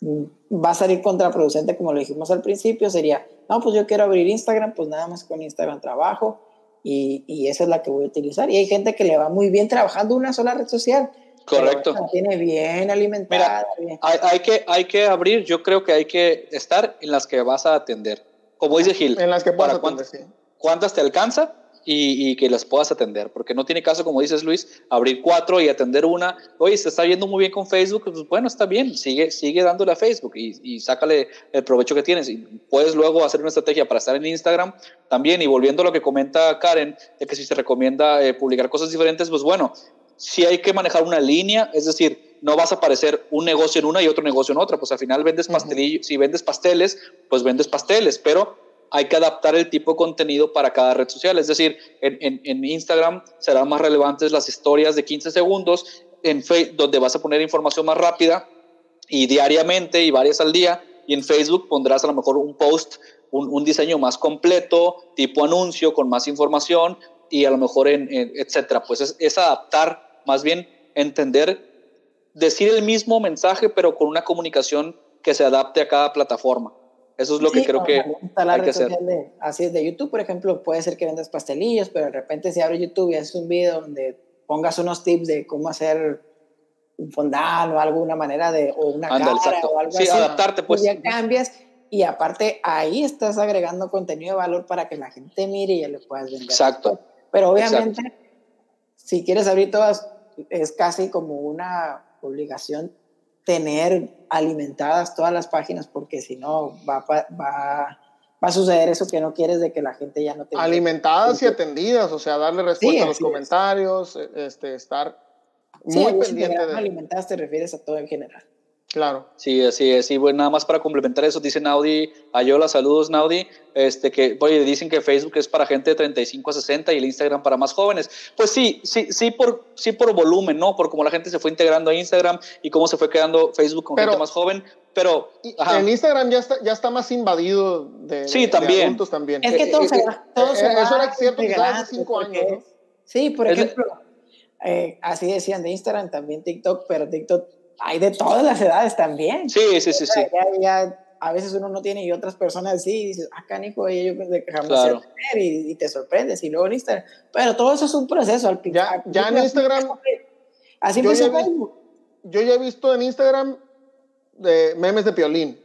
va a salir contraproducente como lo dijimos al principio, sería, no, pues yo quiero abrir Instagram, pues nada más con Instagram trabajo y, y esa es la que voy a utilizar. Y hay gente que le va muy bien trabajando una sola red social Correcto. tiene bien alimentada. Hay, que, hay que abrir, yo creo que hay que estar en las que vas a atender. Como dice Gil. En las que puedas atender, ¿Cuántas te alcanza? Y, que las puedas atender, porque no tiene caso, como dices Luis, abrir cuatro y atender una. Oye, se está viendo muy bien con Facebook, pues bueno, está bien, sigue, sigue dándole a Facebook y, y sácale el provecho que tienes. Y puedes luego hacer una estrategia para estar en Instagram también. Y volviendo a lo que comenta Karen, de que si se recomienda eh, publicar cosas diferentes, pues bueno, si hay que manejar una línea, es decir, no vas a aparecer un negocio en una y otro negocio en otra, pues al final vendes pastelillos, si vendes pasteles, pues vendes pasteles, pero hay que adaptar el tipo de contenido para cada red social, es decir, en, en, Instagram serán más relevantes las historias de 15 segundos, en Facebook, donde vas a poner información más rápida y diariamente y varias al día, y en Facebook pondrás a lo mejor un post, un, un diseño más completo, tipo anuncio, con más información, y a lo mejor en, etcétera, pues es, es adaptar más bien entender, decir el mismo mensaje, pero con una comunicación que se adapte a cada plataforma. Eso es lo que creo que hay que hacer. así es, de YouTube, por ejemplo, puede ser que vendas pastelillos, pero de repente si abres YouTube y haces un video donde pongas unos tips de cómo hacer un fondant o alguna manera de, o una cara o algo sí, adaptarte pues. pues. Ya cambias y aparte ahí estás agregando contenido de valor para que la gente mire y ya le puedas vender. Exacto. Pero obviamente si quieres abrir todas, es casi como una obligación tener alimentadas todas las páginas, porque si no va, va, va a suceder eso que no quieres de que la gente ya no tenga. Alimentadas y atendidas, o sea, darle respuesta a los comentarios, este, estar muy pendiente de... Alimentadas te refieres a todo en general. Claro. Sí, así es. Y bueno, nada más para complementar eso, dice Naudi, Ayola, saludos Naudi, este que, oye, dicen que Facebook es para gente de 35 a 60 y el Instagram para más jóvenes. Pues sí, sí, sí por, sí por volumen, ¿no? Por cómo la gente se fue integrando a Instagram y cómo se fue quedando Facebook con gente más joven, pero... En Instagram ya está, ya está más invadido de, sí, también. adultos también. Es que todos se, todos se Eso era cierto hace cinco años, ¿no? Sí, por ejemplo, eh, así decían de Instagram, también TikTok, pero TikTok hay de todas las edades también. Sí, sí, sí, sí. Ya, a veces uno no tiene y otras personas sí, y dices, ah, canijo, yo que jamás claro. y, y, te sorprendes, y luego en Instagram. Pero todo eso es un proceso. Al ya, ya en Instagram. Así yo, ya Facebook. yo ya he visto en Instagram de memes de piolín.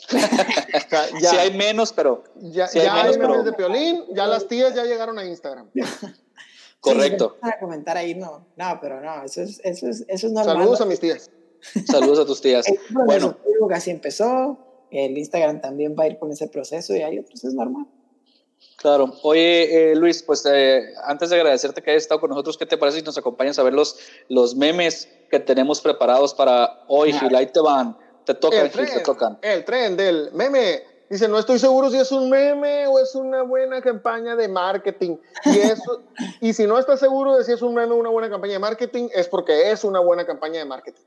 o sea, ya, sí hay menos, pero. Ya, ya hay, memes de piolín, ya las tías ya llegaron a Instagram. Correcto. para comentar ahí, no, no, pero no, eso es, eso es, eso es normal. Saludos a mis tías. Saludos a tus tías. bueno, Facebook así empezó, el Instagram también va a ir con ese proceso y hay otros, es normal. Claro. Oye, eh, Luis, pues eh, antes de agradecerte que hayas estado con nosotros, ¿qué te parece si nos acompañas a ver los, los memes que tenemos preparados para hoy? Gil, ahí te van. Te tocan, Gil, te tocan. El tren del meme. Dice, no estoy seguro si es un meme o es una buena campaña de marketing. Y, eso, y si no estás seguro de si es un meme o una buena campaña de marketing, es porque es una buena campaña de marketing.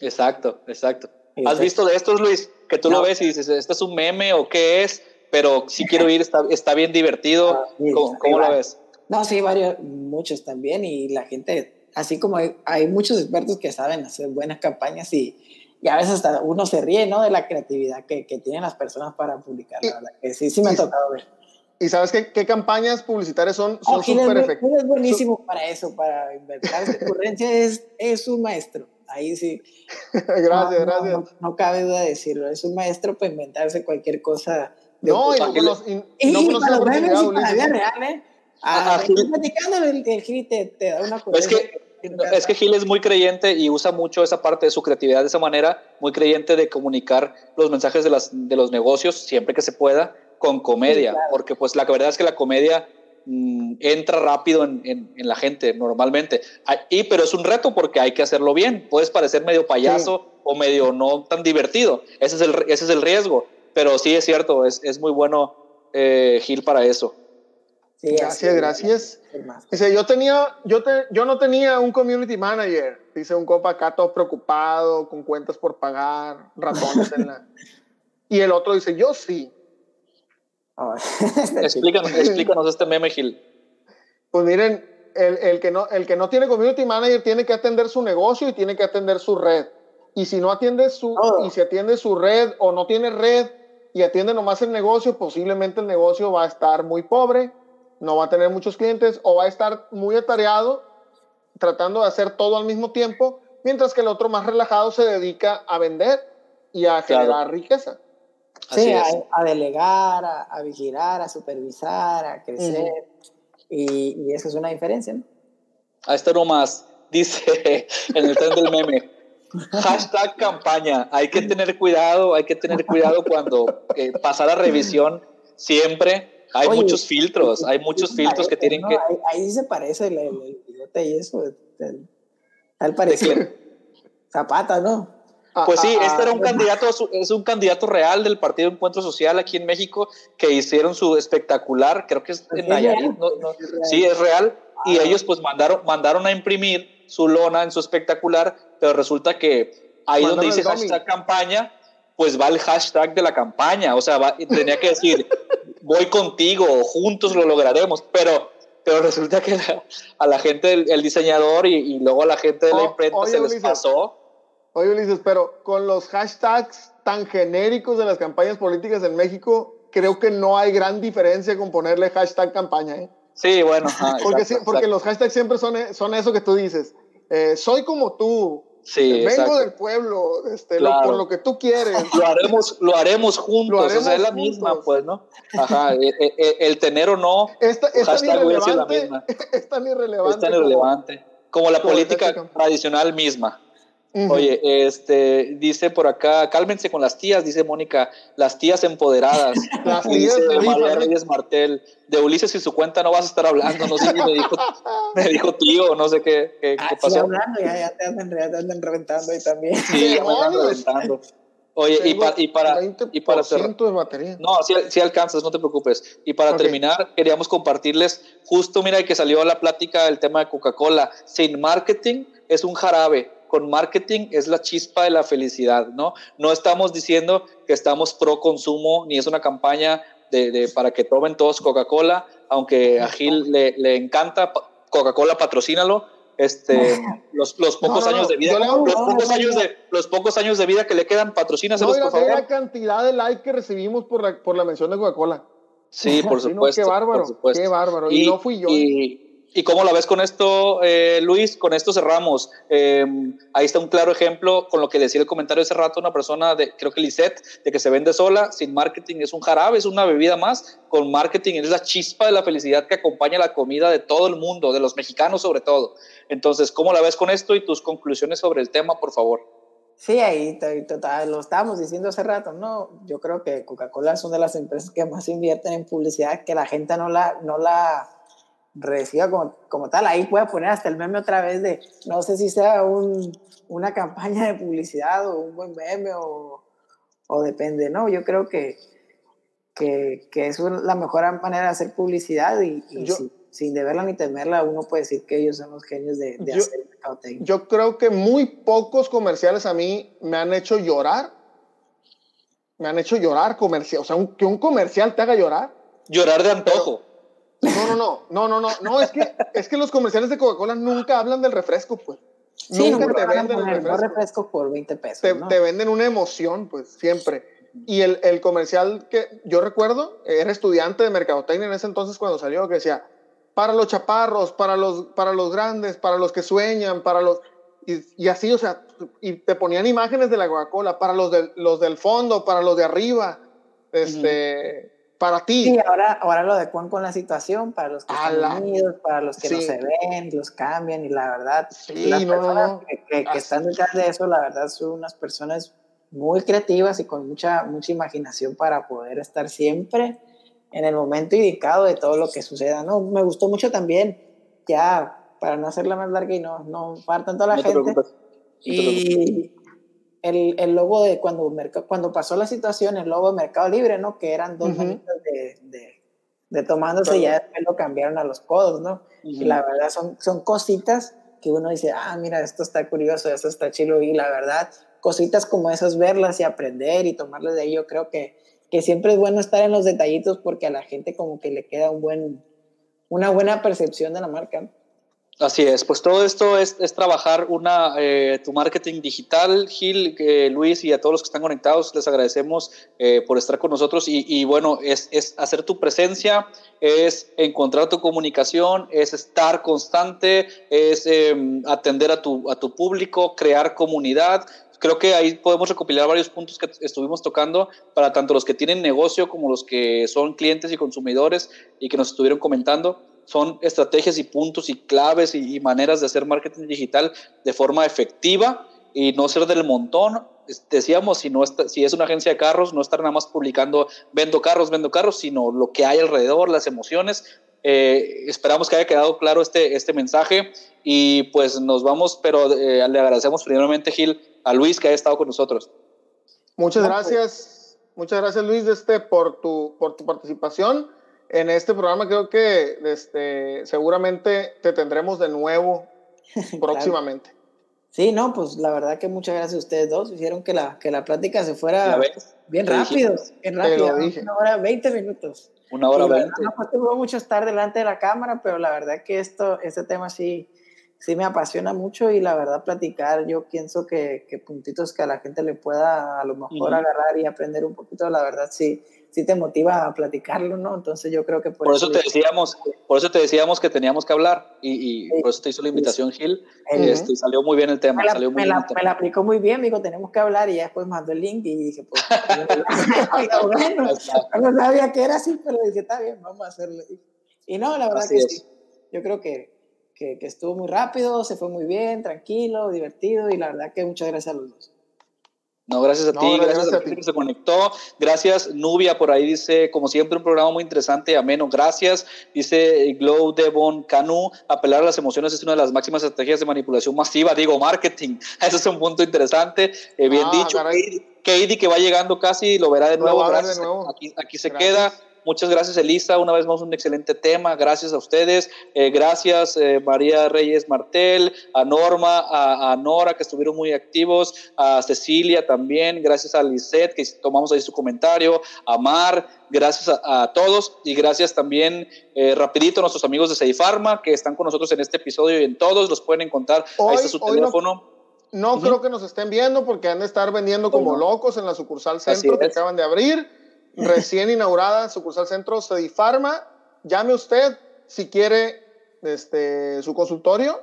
Exacto, exacto. ¿Has visto de estos, Luis? Que tú lo ves y dices, ¿este es un meme o qué es? Pero si quiero ir, está, está bien divertido. Ah, ¿Cómo, lo ves? No, sí, varios, muchos también. Y la gente, así como hay, muchos expertos que saben hacer buenas campañas y, y, a veces hasta uno se ríe, ¿no? De la creatividad que, que tienen las personas para publicar. La verdad que sí, sí me ha tocado ver. ¿Y sabes qué, qué campañas publicitarias son súper efectivas? Es buenísimo para eso, para inventar ocurrencias, es, es un maestro ahí sí. gracias, gracias. No, cabe duda de decirlo. Es un maestro para inventarse cualquier cosa. no, y, no los, y, y, no los para la vida real, ¿eh? Ah, platicando el, el Gil te, te, da una es que, es que Gil es muy creyente y usa mucho esa parte de su creatividad de esa manera, muy creyente de comunicar los mensajes de, las, de los negocios siempre que se pueda con comedia, porque pues la verdad es que la comedia Mm, entra rápido en, en, la gente normalmente. Y, pero es un reto porque hay que hacerlo bien. Puedes parecer medio payaso o medio no tan divertido. Ese es el, ese es el riesgo. Pero sí es cierto, es, es muy bueno eh, Gil para eso. gracias, gracias. Dice, yo tenía, yo, te, yo no tenía un community manager. Dice un copa acá todo preocupado, con cuentas por pagar, ratones en la... Y el otro dice, yo sí. explícanos, explícanos este meme, Gil. Pues miren, el, el, que no, el que no tiene community manager tiene que atender su negocio y tiene que atender su red. Y si no atiende su, y si atiende su red o no tiene red y atiende nomás el negocio, posiblemente el negocio va a estar muy pobre, no va a tener muchos clientes o va a estar muy atareado tratando de hacer todo al mismo tiempo, mientras que el otro más relajado se dedica a vender y a generar riqueza. Sí, a, delegar, a, vigilar, a supervisar, a crecer. y, eso es una diferencia, ¿no? A esto nomás, dice en el tren del meme. Hashtag campaña. Hay que tener cuidado, hay que tener cuidado cuando eh, pasa la revisión siempre. Hay muchos filtros, hay muchos filtros que tienen que. Ahí, se parece el, el, y eso. tal parecido. Zapata, ¿no? Ah, pues sí, ah, este era un ah, candidato, es un candidato real del Partido Encuentro Social aquí en México que hicieron su espectacular, creo que es en Nayarit, sí, es real, y ellos pues mandaron, mandaron a imprimir su lona en su espectacular, pero resulta que ahí donde dice hashtag campaña, pues va el hashtag de la campaña, o sea, tenía que decir, voy contigo, juntos lo lograremos, pero pero resulta que a la gente, el, diseñador y, luego a la gente de la imprenta se les pasó Oye, Ulises, pero con los hashtags tan genéricos de las campañas políticas en México, creo que no hay gran diferencia con ponerle hashtag campaña. ¿eh? Sí, bueno. porque, porque los hashtags siempre son, son eso que tú dices. Eh, soy como tú. Sí, Vengo del pueblo, este, por lo que tú quieres. Lo haremos, lo haremos juntos, o sea, es la misma, pues, ¿no? Ajá, el, e, e, el, tener o no, esta, es tan irrelevante, Es tan irrelevante. Como, la política tradicional misma. Oye, este, dice por acá, cálmense con las tías, dice Mónica, las tías empoderadas. las tías de María Reyes Martel, de Ulises y su cuenta no vas a estar hablando, no sé si me dijo, me dijo tío, no sé qué, qué, ah, pasó. hablando, ya, ya, te andan, ya te andan reventando ahí también. Sí, ya me andan reventando. Oye, y, para y para, y para de batería. No, si, alcanzas, no te preocupes. Y para terminar, queríamos compartirles, justo mira que salió la plática del tema de Coca-Cola. Sin marketing es un jarabe con marketing es la chispa de la felicidad, ¿no? No estamos diciendo que estamos pro consumo, ni es una campaña de, para que tomen todos Coca-Cola, aunque a Gil le, le encanta, Coca-Cola patrocínalo, este, los, los pocos años de vida, los pocos años de, los pocos años de vida que le quedan, patrocínaselos, no, por favor. la cantidad de like que recibimos por la, por la mención de Coca-Cola. Sí, por supuesto. qué bárbaro, qué bárbaro. Y, no fui yo. ¿eh? ¿Y cómo la ves con esto, eh, Luis? Con esto cerramos. Em, ahí está un claro ejemplo con lo que decía el comentario hace rato una persona, de, creo que Lisette, de que se vende sola, sin marketing es un jarabe, es una bebida más, con marketing es la chispa de la felicidad que acompaña la comida de todo el mundo, de los mexicanos sobre todo. Entonces, ¿cómo la ves con esto y tus conclusiones sobre el tema, por favor? Sí, ahí total, lo estábamos diciendo hace rato, ¿no? Yo creo que Coca-Cola es una de las empresas que más invierten en publicidad, que la gente no la... No la reciba como, como tal. Ahí puede poner hasta el meme otra vez de, no sé si sea un, una campaña de publicidad o un buen meme o, o depende, ¿no? Yo creo que, que, que, es la mejor manera de hacer publicidad y, sin, deberla ni temerla, uno puede decir que ellos son los genios de, de yo, hacer mercadotecnia. Yo creo que muy pocos comerciales a mí me han hecho llorar. Me han hecho llorar comercial. O sea, que un comercial te haga llorar. Llorar de antojo. No, no, no, no, no, no, no, es que, es que los comerciales de Coca-Cola nunca hablan del refresco, pues. Sí, nunca te venden el refresco. refresco. por 20 pesos. Te, te, venden una emoción, pues, siempre. Y el, el, comercial que yo recuerdo, era estudiante de mercadotecnia en ese entonces cuando salió, que decía, para los chaparros, para los, para los grandes, para los que sueñan, para los... Y, y así, o sea, y te ponían imágenes de la Coca-Cola, para los, de, los del fondo, para los de arriba, este para ti. Sí, ahora, ahora lo adecuan con la situación, para los que están unidos, para los que no se ven, los cambian, y la verdad, las personas que, están detrás de eso, la verdad, son unas personas muy creativas y con mucha, mucha imaginación para poder estar siempre en el momento indicado de todo lo que suceda. No, me gustó mucho también, ya para no hacerla más larga y no, no tanto a la gente. y el, el, logo de cuando, cuando pasó la situación, el logo de Mercado Libre, ¿no? Que eran dos manitas de, de, de, tomándose y ya después lo cambiaron a los codos, ¿no? Y la verdad son, son cositas que uno dice, ah, mira, esto está curioso, esto está chido, y la verdad, cositas como esas, verlas y aprender y tomarles de ahí, yo creo que, que siempre es bueno estar en los detallitos porque a la gente como que le queda un buen, una buena percepción de la marca. Así es, pues todo esto es, trabajar una, eh, tu marketing digital, Gil, eh, Luis y a todos los que están conectados, les agradecemos eh, por estar con nosotros y, y bueno, es, es, hacer tu presencia, es encontrar tu comunicación, es estar constante, es em, atender a tu, a tu público, crear comunidad. Creo que ahí podemos recopilar varios puntos que estuvimos tocando para tanto los que tienen negocio como los que son clientes y consumidores y que nos estuvieron comentando son estrategias y puntos y claves y, maneras de hacer marketing digital de forma efectiva y no ser del montón. Decíamos, si, no si es una agencia de carros, no estar nada más publicando vendo carros, vendo carros, sino lo que hay alrededor, las emociones. Eh, esperamos que haya quedado claro este, este mensaje y pues nos vamos, pero eh, le agradecemos primeramente, Gil, a Luis que haya estado con nosotros. Muchas gracias, muchas gracias Luis este, por, tu, por tu participación en este programa creo que este, seguramente te tendremos de nuevo próximamente. Sí, no, pues la verdad que muchas gracias a ustedes dos. Hicieron que la, que la plática se fuera bien rápido. Bien rápido. Una hora, 20 minutos. Una hora 20. No, pues tuvo mucho estar delante de la cámara, pero la verdad que esto, este tema sí, sí me apasiona mucho y la verdad platicar, yo pienso que, que puntitos que a la gente le pueda a lo mejor agarrar y aprender un poquito, la verdad sí, sí te motiva a platicarlo, ¿no? Entonces yo creo que por, eso, te decíamos, por eso te decíamos que teníamos que hablar y, y por eso te hizo la invitación Gil y este, salió muy bien el tema. Me la, salió muy me, la, me la, aplicó muy bien, me dijo tenemos que hablar y ya después mandó el link y dije pues bueno, no sabía que era así, pero dije está bien, vamos a hacerlo. Y no, la verdad que sí, yo creo que que, que, estuvo muy rápido, se fue muy bien, tranquilo, divertido y la verdad que muchas gracias a los dos. No, gracias a ti, gracias, a, a ti que se conectó. Gracias, Nubia, por ahí dice, como siempre, un programa muy interesante y ameno. Gracias. Dice Glow Devon Canu, apelar a las emociones es una de las máximas estrategias de manipulación masiva, digo, marketing. Eso es un punto interesante. Eh, bien ah, dicho. Katie, que va llegando casi, lo verá de nuevo. Aquí, aquí se queda. Muchas gracias, Elisa. Una vez más, un excelente tema. Gracias a ustedes. Eh, gracias, eh, María Reyes Martel, a Norma, a, Nora, que estuvieron muy activos, a Cecilia también. Gracias a Lisette, que tomamos ahí su comentario, a Mar. Gracias a, todos y gracias también eh, rapidito a nuestros amigos de Seifarma que están con nosotros en este episodio y en todos. Los pueden encontrar. ahí está su teléfono. No, creo que nos estén viendo porque han de estar vendiendo como locos en la sucursal centro que acaban de abrir recién inaugurada sucursal centro Sedifarma. Llame usted si quiere este, su consultorio,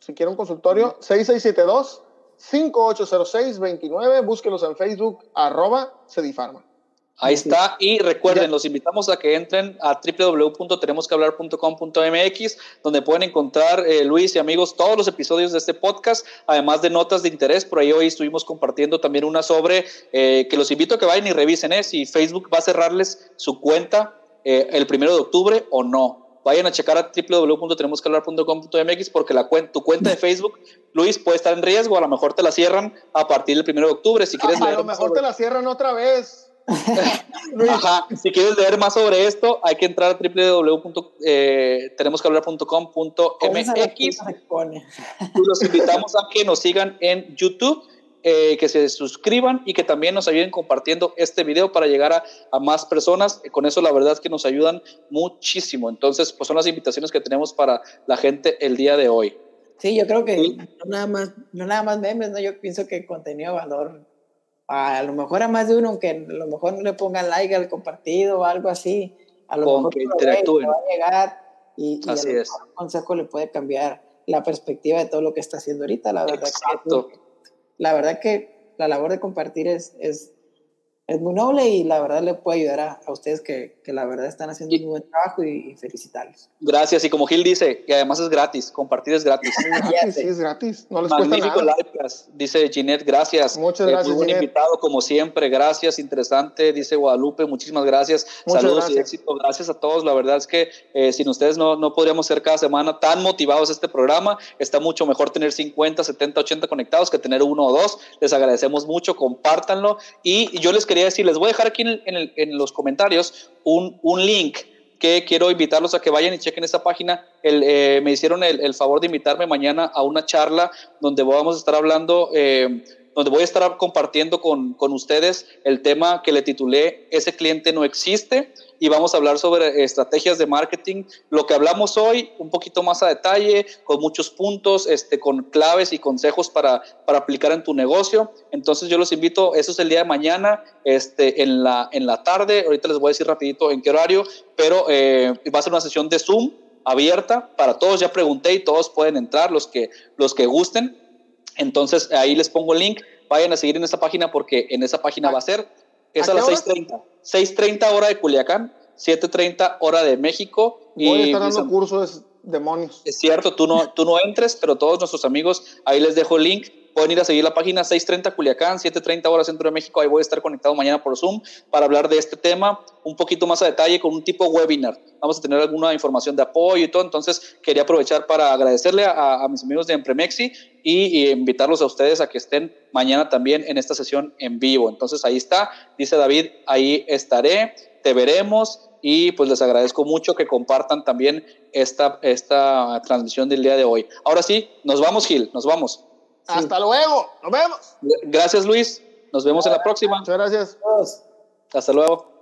si quiere un consultorio, 6672-5806-29. Búsquelos en Facebook, arroba Sedifarma. Ahí está. Y recuerden, los invitamos a que entren a www.tenemosquehablar.com.mx, donde pueden encontrar, eh, Luis y amigos, todos los episodios de este podcast, además de notas de interés. Por ahí hoy estuvimos compartiendo también una sobre eh, que los invito a que vayan y revisen ¿eh? si Facebook va a cerrarles su cuenta eh, el primero de octubre o no. Vayan a checar a www.tenemosquehablar.com.mx porque la tu cuenta de Facebook, Luis, puede estar en riesgo. A lo mejor te la cierran a partir del primero de octubre. Si quieres a lo mejor te la cierran otra vez. Si quieres leer más sobre esto, hay que entrar a www.tenemosquehablar.com.mx. Y los invitamos a que nos sigan en YouTube, eh, que se suscriban y que también nos ayuden compartiendo este video para llegar a, a, más personas. Con eso la verdad es que nos ayudan muchísimo. Entonces, pues son las invitaciones que tenemos para la gente el día de hoy. Sí, yo creo que no nada más, no nada más memes, ¿no? Yo pienso que contenido valor a lo mejor a más de uno que a lo mejor no le pongan like al compartido o algo así, a lo mejor que interactúen. va a llegar y, así es. un consejo le puede cambiar la perspectiva de todo lo que está haciendo ahorita, la verdad. Exacto. Que, la verdad que la labor de compartir es, es es muy noble y la verdad le puede ayudar a, a ustedes que, que, la verdad están haciendo un buen trabajo y, felicitarlos. Gracias, y como Gil dice, que además es gratis, compartir es gratis. sí, es gratis, no les Magnífico cuesta nada. dice Ginette, gracias. Muchas gracias, Muy buen invitado, como siempre, gracias, interesante, dice Guadalupe, muchísimas gracias. Saludos y éxito, gracias a todos, la verdad es que eh, sin ustedes no, no podríamos ser cada semana tan motivados este programa, está mucho mejor tener 50, 70, 80 conectados que tener uno o dos, les agradecemos mucho, compártanlo, y yo les quería decir, les voy a dejar aquí en, los comentarios un, link que quiero invitarlos a que vayan y chequen esta página. Eh, me hicieron el, favor de invitarme mañana a una charla donde vamos a estar hablando, eh, donde voy a estar compartiendo con, con ustedes el tema que le titulé Ese cliente no existe y vamos a hablar sobre estrategias de marketing. Lo que hablamos hoy, un poquito más a detalle, con muchos puntos, este, con claves y consejos para, para aplicar en tu negocio. Entonces yo los invito, eso es el día de mañana, este, en, la, en la tarde, ahorita les voy a decir rapidito en qué horario, pero eh, va a ser una sesión de Zoom abierta para todos, ya pregunté y todos pueden entrar, los que, los que gusten. Entonces ahí les pongo el link, vayan a seguir en esa página porque en esa página va a ser es a, las 6.30. 6.30 hora de Culiacán, 7.30 hora de México. Voy a estar dando cursos demonios. Es cierto, tú no, tú no entres, pero todos nuestros amigos, ahí les dejo el link. Pueden ir a seguir la página 630 Culiacán, 730 hora Centro de México. Ahí voy a estar conectado mañana por Zoom para hablar de este tema un poquito más a detalle con un tipo webinar. Vamos a tener alguna información de apoyo y todo. Entonces, quería aprovechar para agradecerle a, mis amigos de Empremexi y, y, invitarlos a ustedes a que estén mañana también en esta sesión en vivo. Entonces, ahí está. Dice David, ahí estaré. Te veremos y pues les agradezco mucho que compartan también esta, esta transmisión del día de hoy. Ahora sí, nos vamos, Gil, nos vamos. Hasta luego, nos vemos. Gracias, Luis. Nos vemos en la próxima. Muchas gracias. Hasta luego.